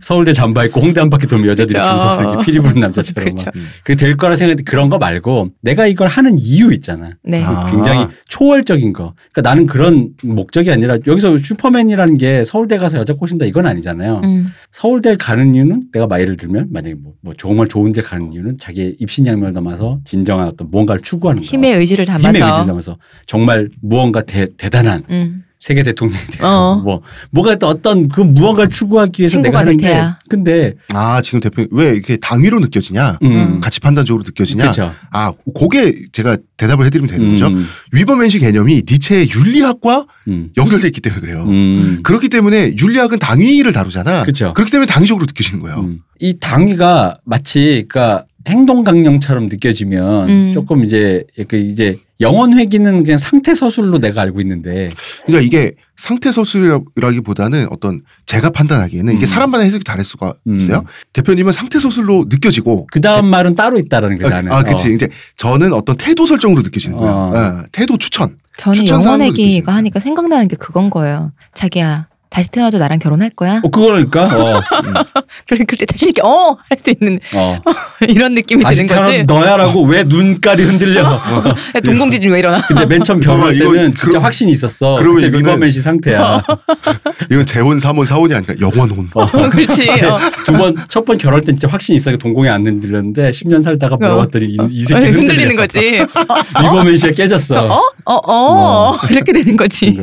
서울대 잠바 입고 홍대 한 바퀴 돌면 여자들이 그쵸. 줄 서서 이렇게 피리 부는 남자처럼 그쵸. 막. 그게 될 거라 생각했는데 그런 거 말고 내가 이걸 하는 이유 있잖아. 네. 아. 굉장히 초월적인 거. 그러니까 나는 그런 목적이 아니라 여기서 슈퍼맨이라는 게 서울대 가서 여자 꼬신다 이건 아니잖아요. 음. 서울대 가는 이유는 내가 막 예를 들면 만약에 뭐, 뭐 정말 좋은 데 가는 이유는 자기의 입신양면을 담아서 진정한 어떤 뭔가를 추구하는 거야. 힘의 의지를 담아서. 힘의 의지를 담아서 정말 무언가 대, 대단한 음. 세계 대통령이 돼서 어. 뭐 뭐가 또 어떤 그 무언가를 추구하기 위해서 내가 하는데. 근데 아 지금 대표 왜 이렇게 당위로 느껴지냐? 음. 가치 판단적으로 느껴지냐? 그렇죠. 아 그게 제가 대답을 해드리면 되는 거죠. 음, 위버맨식 개념이 니체의 윤리학과 음, 연결돼 있기 때문에 그래요. 음. 그렇기 때문에 윤리학은 당위를 다루잖아. 그렇죠. 그렇기 때문에 당위적으로 느껴지는 거예요. 음. 이 당위가 마치 그러니까 행동 강령처럼 느껴지면 음. 조금 이제 그 이제 영혼 회귀는 그냥 상태 서술로 내가 알고 있는데 그러니까 이게 상태 서술이라기보다는 어떤 제가 판단하기에는 이게 음. 사람마다 해석이 다를 수가 음. 있어요. 대표님은 상태 서술로 느껴지고 그 다음 말은 따로 있다라는 게 제- 나는. 아, 그치. 어. 이제 저는 어떤 태도 설정으로 느껴지는 거예요. 어. 아, 태도 추천. 저는 영혼의 느껴지는 기가 하니까 생각나는 게 그건 거예요. 자기야 다시 태어나도 나랑 결혼할 거야? 어, 그거니까. 어, 그래 그때 자신 있게 어 할 수 있는 어. 이런 느낌이 다시 드는 거지. 너야라고 왜 눈깔이 흔들려? 야, 동공지진 왜 일어나? 근데 맨 처음 결혼할 때는 진짜 그럼- 확신이 있었어. 그러면 그때 이거는- Übermensch 상태야. 이건 재혼, 삼혼, 사혼이 아니라 영원혼. 어. 그렇지. 어. 두 번, 첫 번 결혼할 땐 진짜 확신이 있어. 동공이 안 흔들렸는데 10년 살다가 물어봤더니 이, 이 새끼 흔들려. 흔들리는 거지. Übermensch가 깨졌어. 어? 어, 어. 이렇게 되는 거지.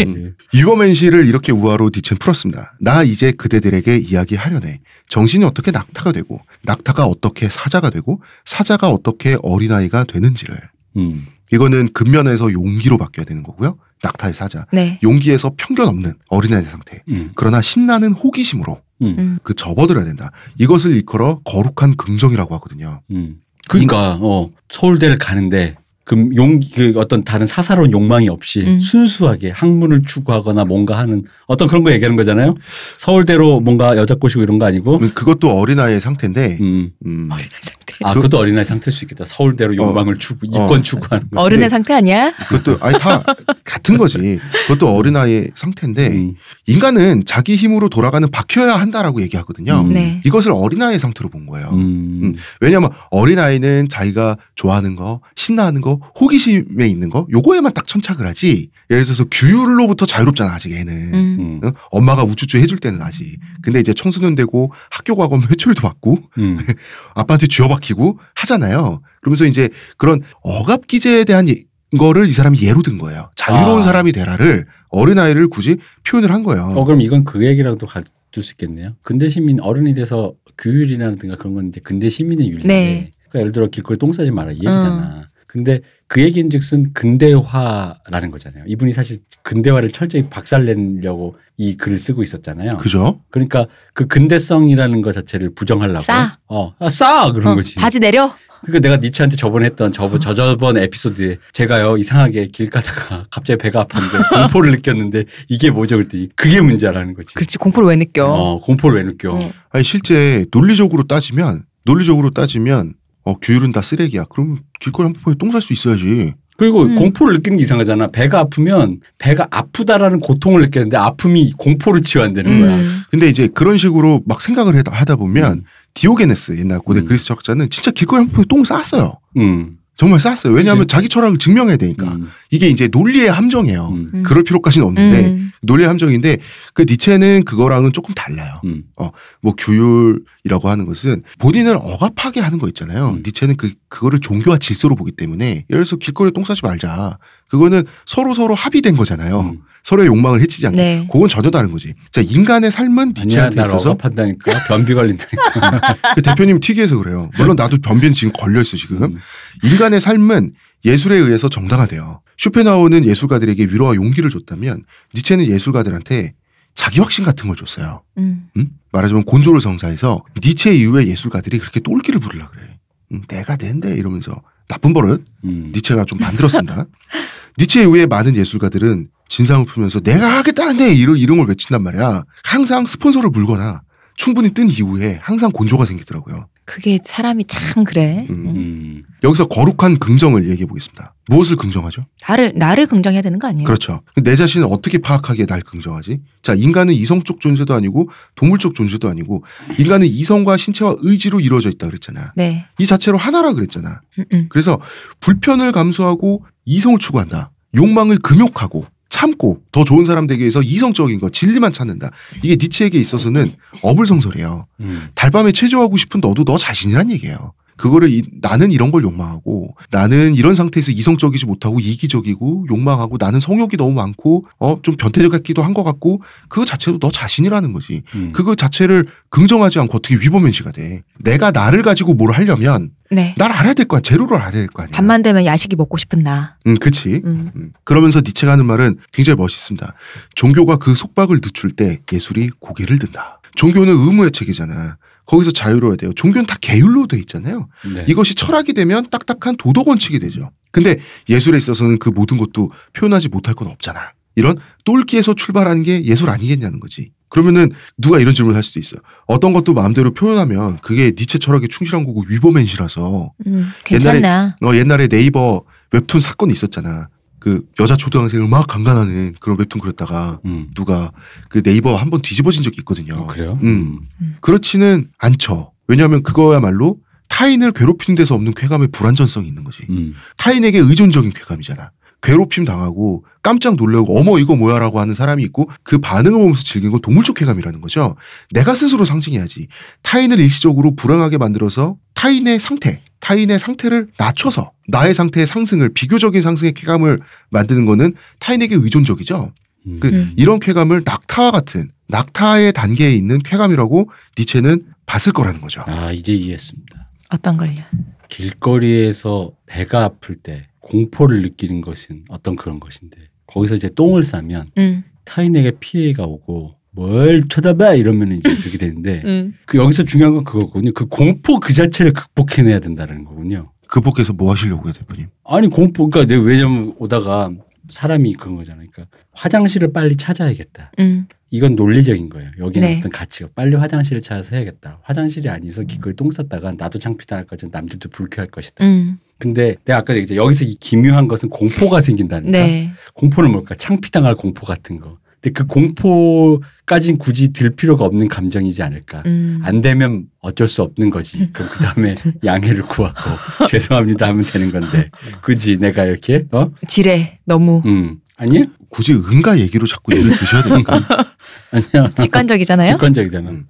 Übermensch를 이렇게 우화로 니체 는 풀었습니다. 나 이제 그대들에게 이야기하려네. 정신이 어떻게 낙타가 되고, 낙타가 어떻게 사자가 되고, 사자가 어떻게 어린아이가 되는지를. 음. 이거는 근면에서 용기로 바뀌어야 되는 거고요. 낙타의 사자. 네. 용기에서 편견 없는 어린아이 상태. 음. 그러나 신나는 호기심으로 음. 음. 그 접어들어야 된다. 이것을 일컬어 거룩한 긍정이라고 하거든요. 음. 그러니까 어 서울대를 가는데 그 용기 그 어떤 다른 사사로운 욕망이 없이 음. 순수하게 학문을 추구하거나 뭔가 하는 어떤 그런 거 얘기하는 거잖아요. 서울대로 뭔가 여자 꼬시고 이런 거 아니고. 그것도 어린아이의 상태인데, 음. 음, 어린애 상태. 아, 그- 그것도 어린아이 상태일 수 있겠다. 서울대로 욕망을 추구, 이권 어. 추구하는 거. 어른의 상태 아니야? 그것도 아니 다 같은 거지. 그것도 어린아이의 상태인데 음. 인간은 자기 힘으로 돌아가는 박혀야 한다라고 얘기하거든요. 음. 네. 이것을 어린아이의 상태로 본 거예요. 음. 음. 왜냐하면 어린아이는 자기가 좋아하는 거, 신나는 거, 호기심에 있는 거, 요거에만 딱 천착을 하지. 예를 들어서 규율로부터 자유롭잖아, 아직 애는. 음. 음. 응? 엄마가 우쭈쭈 해줄 때는 아직. 근데 이제 청소년 되고 학교 가면 회초리도 받고 음. 아빠한테 쥐어 박히고 하잖아요. 그러면서 이제 그런 억압 기제에 대한 이- 거를 이 사람이 예로 든 거예요. 자유로운 아. 사람이 되라를 어린아이를 굳이 표현을 한 거예요. 어, 그럼 이건 그 얘기랑도 가둘 수 있겠네요. 근대 시민 어른이 돼서 규율이라든가 그런 건 이제 근대 시민의 윤리인데. 네. 그러니까 예를 들어 길거리 똥 싸지 마라 이 어. 얘기잖아. 근데 그 얘기인 즉슨 근대화라는 거잖아요. 이분이 사실 근대화를 철저히 박살내려고 이 글을 쓰고 있었잖아요. 그죠? 그러니까 그 근대성이라는 것 자체를 부정하려고. 싸. 어, 아, 싸! 그런 어, 거지. 바지 내려. 그러니까 내가 니체한테 저번에 했던 저번 저 저번 에피소드에 제가요 이상하게 길 가다가 갑자기 배가 아팠는데 공포를 느꼈는데 이게 뭐죠 그랬더니 그게 문제라는 거지. 그렇지. 공포를 왜 느껴? 어, 공포를 왜 느껴? 어. 아니 실제 논리적으로 따지면 논리적으로 따지면 어 규율은 다 쓰레기야. 그럼 길거리 보면 똥살 수 있어야지. 그리고 음. 공포를 느끼는 게 이상하잖아. 배가 아프면 배가 아프다라는 고통을 느끼는데 아픔이 공포로 치환되는 거야. 음. 근데 이제 그런 식으로 막 생각을 하다, 보면 디오게네스 옛날 고대 음. 그리스 철학자는 진짜 길거리 보면 똥 쌌어요. 음. 정말 쌌어요. 왜냐하면 자기 철학을 증명해야 되니까. 음. 이게 이제 논리의 함정이에요. 음. 음. 그럴 필요까지는 없는데 음. 논리의 함정인데 그 니체는 그거랑은 조금 달라요. 음. 뭐 규율이라고 하는 것은 본인을 억압하게 하는 거 있잖아요. 음. 니체는 그 그거를 종교와 질서로 보기 때문에 예를 들어서 길거리에 똥 싸지 말자. 그거는 서로 서로 합의된 거잖아요. 음. 서로의 욕망을 해치지 않게. 네. 그건 전혀 다른 거지. 자 인간의 삶은 아니야, 니체한테 날 있어서 억압한다니까 변비 걸린다니까. 그 대표님 특이해서 그래요. 물론 나도 변비는 지금 걸려 있어 지금. 음. 인간의 삶은 예술에 의해서 정당화돼요. 쇼펜하우는 예술가들에게 위로와 용기를 줬다면 니체는 예술가들한테 자기 확신 같은 걸 줬어요. 음. 음? 말하자면 곤조를 성사해서 니체 이후의 예술가들이 그렇게 똘끼를 부르려 그래. 음, 내가 낸데 이러면서 나쁜 버릇 음. 니체가 좀 만들었습니다. 니체 이후에 많은 예술가들은 진상을 풀면서 내가 하겠다는데 이런 이름을 외친단 말이야. 항상 스폰서를 물거나 충분히 뜬 이후에 항상 곤조가 생기더라고요. 그게 사람이 참 그래. 음. 음. 음. 여기서 거룩한 긍정을 얘기해 보겠습니다. 무엇을 긍정하죠? 나를 나를 긍정해야 되는 거 아니에요? 그렇죠. 내 자신을 어떻게 파악하기에 날 긍정하지? 자, 인간은 이성적 존재도 아니고 동물적 존재도 아니고 인간은 이성과 신체와 의지로 이루어져 있다 그랬잖아. 네. 이 자체로 하나라 그랬잖아. 음, 음. 그래서 불편을 감수하고 이성을 추구한다. 욕망을 금욕하고 참고 더 좋은 사람 되기 위해서 이성적인 거 진리만 찾는다. 이게 니체에게 있어서는 어불성설이에요. 음. 달밤에 체조하고 싶은 너도 너 자신이란 얘기예요. 그거를 이- 나는 이런 걸 욕망하고 나는 이런 상태에서 이성적이지 못하고 이기적이고 욕망하고 나는 성욕이 너무 많고 어 좀 변태적 같기도 한 것 같고 그거 자체도 너 자신이라는 거지. 음. 그거 자체를 긍정하지 않고 어떻게 위법면시가 돼. 내가 나를 가지고 뭘 하려면 네. 날 알아야 될 거야. 제로를 알아야 될 거 아니야. 밤만 되면 야식이 먹고 싶은 나. 음, 그치. 음. 음. 그러면서 니체가 하는 말은 굉장히 멋있습니다. 종교가 그 속박을 늦출 때 예술이 고개를 든다. 종교는 의무의 책이잖아. 거기서 자유로워야 돼요. 종교는 다 계율로 돼 있잖아요. 네. 이것이 철학이 되면 딱딱한 도덕 원칙이 되죠. 근데 예술에 있어서는 그 모든 것도 표현하지 못할 건 없잖아. 이런 똘끼에서 출발하는 게 예술 아니겠냐는 거지. 그러면은 누가 이런 질문을 할 수도 있어. 어떤 것도 마음대로 표현하면 그게 니체 철학에 충실한 거고 위버맨시라서 음, 괜찮나? 어, 옛날에 네이버 웹툰 사건이 있었잖아. 그 여자 초등학생을 막 강간하는 그런 웹툰 그렸다가 음. 누가 그 네이버 한 번 뒤집어진 적이 있거든요. 어, 그래요? 음. 그렇지는 않죠. 왜냐하면 그거야말로 타인을 괴롭히는 데서 없는 쾌감의 불완전성이 있는 거지. 음. 타인에게 의존적인 쾌감이잖아. 괴롭힘 당하고 깜짝 놀라고 어머 이거 뭐야라고 하는 사람이 있고 그 반응을 보면서 즐기는 건 동물적 쾌감이라는 거죠. 내가 스스로 상징해야지. 타인을 일시적으로 불행하게 만들어서 타인의 상태, 타인의 상태를 낮춰서 나의 상태의 상승을 비교적인 상승의 쾌감을 만드는 거는 타인에게 의존적이죠. 음. 그 음. 이런 쾌감을 낙타와 같은 낙타의 단계에 있는 쾌감이라고 니체는 봤을 거라는 거죠. 아 이제 이해했습니다. 어떤 걸요? 길거리에서 배가 아플 때 공포를 느끼는 것은 어떤 그런 것인데 거기서 이제 똥을 싸면 음. 타인에게 피해가 오고 뭘 쳐다봐 이러면 이제 그렇게 되는데 음. 그 여기서 중요한 건 그거거든요. 그 공포 그 자체를 극복해내야 된다는 거군요. 극복해서 뭐 하시려고요, 대표님? 아니 공포 그러니까 내가 왜냐면 오다가 사람이 그런 거잖아요. 그러니까 화장실을 빨리 찾아야겠다. 음. 이건 논리적인 거예요. 여기는 네. 어떤 가치가 빨리 화장실을 찾아서 해야겠다. 화장실이 아니어서 길거리 똥 쌌다가 나도 창피당할 것은 남들도 불쾌할 것이다. 음. 근데 내가 아까 얘기했죠. 여기서 이 기묘한 것은 공포가 생긴다니까. 네. 공포는 뭘까? 창피당할 공포 같은 거. 근데 그 공포까진 굳이 들 필요가 없는 감정이지 않을까. 음. 안 되면 어쩔 수 없는 거지. 그럼 그 다음에 양해를 구하고 죄송합니다 하면 되는 건데. 그지 내가 이렇게 어? 지레 너무 음. 아니? 굳이 응가 얘기로 자꾸 예를 드셔야 됩니까? 아니야. 직관적이잖아요. 직관적이잖아. 음.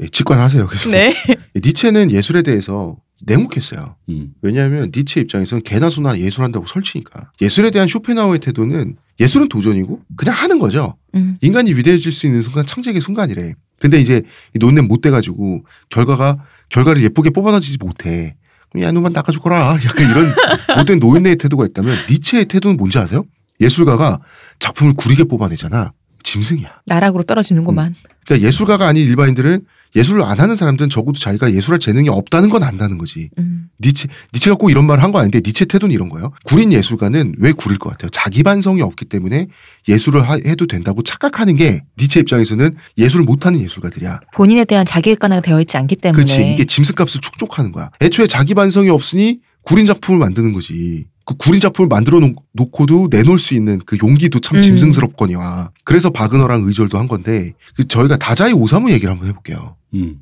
예, 직관하세요. 계속. 네. 니체는 예술에 대해서 냉혹했어요. 음. 왜냐하면 니체 입장에서는 개나 소나 예술한다고 설치니까. 예술에 대한 쇼펜하우의 태도는 예술은 도전이고 그냥 하는 거죠. 음. 인간이 위대해질 수 있는 순간 창작의 순간이래. 근데 이제 이 논낸 못 돼가지고 결과가 결과를 예쁘게 뽑아내지 못해. 그럼 야 너만 나가주거라. 약간 이런 못된 노인네의 태도가 있다면 니체의 태도는 뭔지 아세요? 예술가가 작품을 구리게 뽑아내잖아. 짐승이야. 나락으로 떨어지는구만. 그러니까 예술가가 아닌 일반인들은 예술을 안 하는 사람들은 적어도 자기가 예술할 재능이 없다는 건 안다는 거지. 음. 니체, 니체가 꼭 이런 말을 한 거 아닌데 니체 태도는 이런 거예요. 구린 예술가는 왜 구릴 것 같아요? 자기 반성이 없기 때문에 예술을 하- 해도 된다고 착각하는 게 니체 입장에서는 예술을 못하는 예술가들이야. 본인에 대한 자기객관화가 되어 있지 않기 때문에. 그렇지. 이게 짐승값을 축적하는 거야. 애초에 자기 반성이 없으니 구린 작품을 만드는 거지. 그 구린 작품을 만들어 놓- 놓고도 내놓을 수 있는 그 용기도 참 음. 짐승스럽거니와. 그래서 바그너랑 의절도 한 건데 그 저희가 다자이 오사무 얘기를 한번 해볼게요. 음.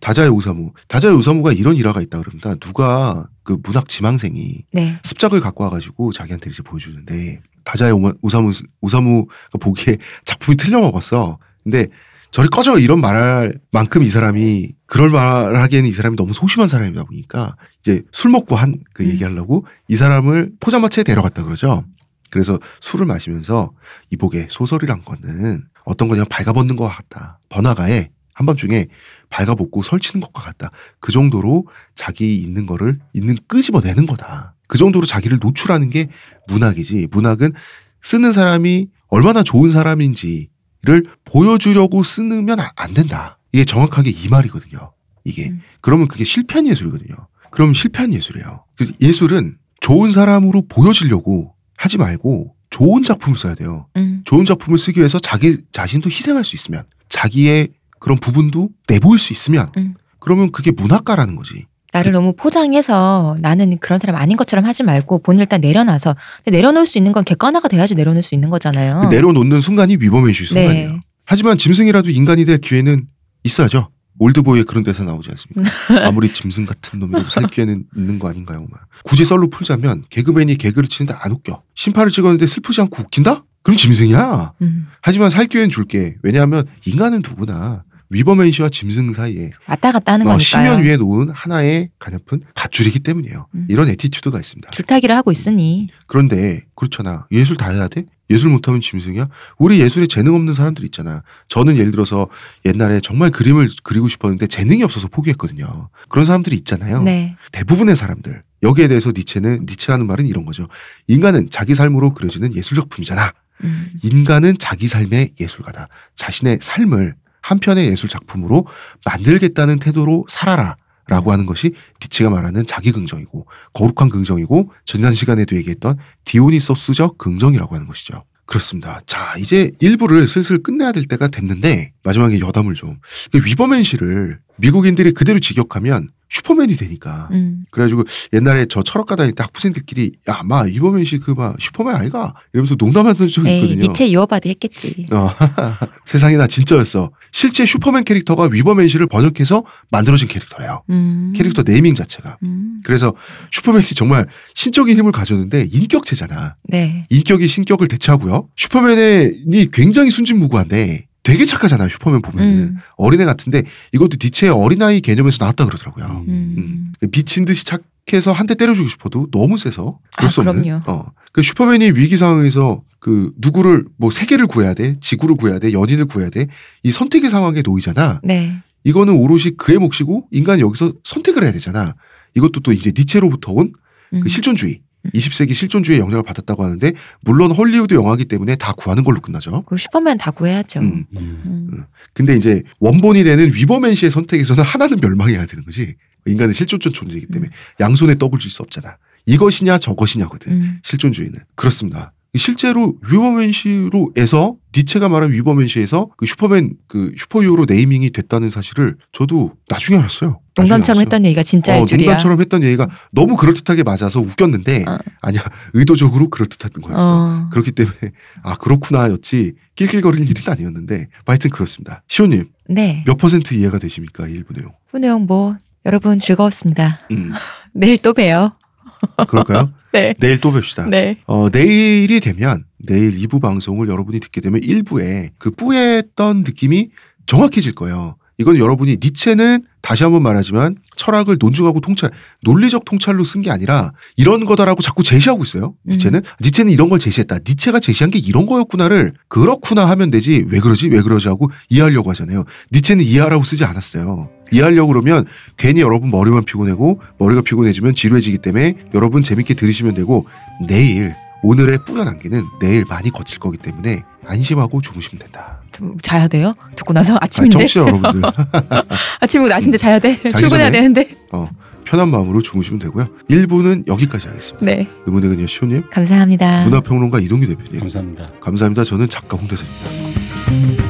다자이 오사무. 다자이 오사무가 이런 일화가 있다 그럽니다. 누가 그 문학 지망생이 네. 습작을 갖고 와가지고 자기한테 이제 보여주는데 다자의 오마- 오사무 오사무가 보기에 작품이 틀려 먹었어. 근데 저리 꺼져 이런 말할 만큼 이 사람이 그럴 말을 하기에는 이 사람이 너무 소심한 사람이다 보니까 이제 술 먹고 한그 음. 얘기하려고 이 사람을 포장마차에 데려갔다 그러죠. 그래서 술을 마시면서 이복의 소설이란 거는 어떤 거냐 발가벗는 것 같다. 번화가에 한밤중에 발가벗고 설치는 것과 같다. 그 정도로 자기 있는 거를 있는 끄집어내는 거다. 그 정도로 자기를 노출하는 게 문학이지. 문학은 쓰는 사람이 얼마나 좋은 사람인지를 보여주려고 쓰면 아- 안 된다. 이게 정확하게 이 말이거든요. 이게. 음. 그러면 그게 실패한 예술이거든요. 그럼 실패한 예술이에요. 그래서 예술은 좋은 사람으로 보여지려고 하지 말고 좋은 작품을 써야 돼요. 음. 좋은 작품을 쓰기 위해서 자기 자신도 희생할 수 있으면 자기의 그런 부분도 내보일 수 있으면 음. 그러면 그게 문학가라는 거지. 나를 너무 포장해서 나는 그런 사람 아닌 것처럼 하지 말고 본인을 일단 내려놔서 내려놓을 수 있는 건 객관화가 돼야지 내려놓을 수 있는 거잖아요. 그 내려놓는 순간이 위범의식 순간이에요. 네. 하지만 짐승이라도 인간이 될 기회는 있어야죠. 올드보이에 그런 대사 나오지 않습니까? 아무리 짐승 같은 놈이라도 살 기회는 있는 거 아닌가요? 막. 굳이 썰로 풀자면 개그맨이 개그를 치는데 안 웃겨. 심파를 찍었는데 슬프지 않고 웃긴다? 그럼 짐승이야. 음. 하지만 살 기회는 줄게. 왜냐하면 인간은 누구나 Übermensch와 짐승 사이에 왔다 갔다 하는 어, 거니까요. 심연 위에 놓은 하나의 가냘픈 밧줄이기 때문이에요. 음. 이런 attitude가 있습니다. 줄타기를 하고 있으니 그런데 그렇잖아. 예술 다 해야 돼? 예술 못하면 짐승이야? 우리 예술에 재능 없는 사람들 있잖아. 저는 예를 들어서 옛날에 정말 그림을 그리고 싶었는데 재능이 없어서 포기했거든요. 그런 사람들이 있잖아요. 네. 대부분의 사람들. 여기에 대해서 니체는 니체 하는 말은 이런 거죠. 인간은 자기 삶으로 그려지는 예술 작품이잖아. 음. 인간은 자기 삶의 예술가다. 자신의 삶을 한 편의 예술 작품으로 만들겠다는 태도로 살아라. 라고 하는 것이 니체가 말하는 자기 긍정이고 거룩한 긍정이고 지난 시간에도 얘기했던 디오니소스적 긍정이라고 하는 것이죠. 그렇습니다. 자, 이제 1부를 슬슬 끝내야 될 때가 됐는데 마지막에 여담을 좀. Übermensch를 미국인들이 그대로 직역하면 슈퍼맨이 되니까. 음. 그래가지고 옛날에 저 철학과 다닐 때 학부생들끼리 야, 마 Übermensch 그 막 슈퍼맨 아이가 이러면서 농담하던 적이 에이, 있거든요. 니체 유어바디 했겠지. 어, 세상에 나 진짜였어. 실제 슈퍼맨 캐릭터가 Übermensch를 번역해서 만들어진 캐릭터래요. 음. 캐릭터 네이밍 자체가. 음. 그래서 슈퍼맨이 정말 신적인 힘을 가졌는데 인격체잖아. 네. 인격이 신격을 대체하고요. 슈퍼맨이 굉장히 순진무구한데 되게 착하잖아요. 슈퍼맨 보면은 음. 어린애 같은데 이것도 니체의 어린아이 개념에서 나왔다 그러더라고요. 음. 음. 미친 듯이 착해서 한 대 때려주고 싶어도 너무 세서 그럴 아, 수 없는. 그럼요. 어. 그 슈퍼맨이 위기 상황에서 그 누구를 뭐 세계를 구해야 돼, 지구를 구해야 돼, 연인을 구해야 돼. 이 선택의 상황에 놓이잖아. 네. 이거는 오롯이 그의 몫이고 인간이 여기서 선택을 해야 되잖아. 이것도 또 이제 니체로부터 온그 음. 실존주의. 음. 20세기 실존주의의 영향을 받았다고 하는데 물론 헐리우드 영화기 때문에 다 구하는 걸로 끝나죠. 그 슈퍼맨 다 구해야죠. 음. 음. 음. 근데 이제 원본이 되는 Übermensch의 선택에서는 하나는 멸망해야 되는 거지. 인간은 실존적 존재이기 때문에 양손에 떡을 줄 수 없잖아. 이것이냐 저것이냐거든. 음. 실존주의는 그렇습니다. 실제로 Übermensch로에서 니체가 말한 위버맨 씨에서 그 슈퍼맨 그 superhero naming이 됐다는 사실을 저도 나중에 알았어요. 나중에 농담처럼 알았어요. 했던 얘기가 진짜일 어, 줄이야. 농담처럼 했던 얘기가 너무 그럴듯하게 맞아서 웃겼는데 어. 아니야 의도적으로 그럴듯한 거였어. 어. 그렇기 때문에 아 그렇구나였지 낄낄거릴 일은 아니었는데 하여튼 그렇습니다. 시호님 네. 몇 퍼센트 이해가 되십니까 이 일부 내용? 그 내용 뭐 여러분 즐거웠습니다. 음 내일 또 봬요. 그럴까요? 네. 내일 또 뵙시다. 네. 어, 내일이 되면 내일 2부 방송을 여러분이 듣게 되면 1부에 그 뿌했던 느낌이 정확해질 거예요. 이건 여러분이 니체는 다시 한번 말하지만 철학을 논증하고 통찰, 논리적 통찰로 쓴 게 아니라 이런 거다라고 자꾸 제시하고 있어요. 니체는 니체는 이런 걸 제시했다. 니체가 제시한 게 이런 거였구나를 그렇구나 하면 되지 왜 그러지 왜 그러지 하고 이해하려고 하잖아요. 니체는 이해하라고 쓰지 않았어요. 이해하려고 그러면 괜히 여러분 머리만 피곤하고 머리가 피곤해지면 지루해지기 때문에 여러분 재밌게 들으시면 되고 내일 오늘의 뿌연 안개는 내일 많이 거칠 거기 때문에 안심하고 주무시면 된다. 좀 자야 돼요? 듣고 나서 아, 아침인데 청취자 여러분들 아침이고 낮인데 자야 돼. 출근해야. 되는데. 어, 편한 마음으로 주무시면 되고요. 1부는 여기까지 하겠습니다. 네. 음원의 그녀 시호님, 감사합니다. 문화평론가 이동규 대표님 감사합니다. 감사합니다. 저는 작가 홍대선입니다.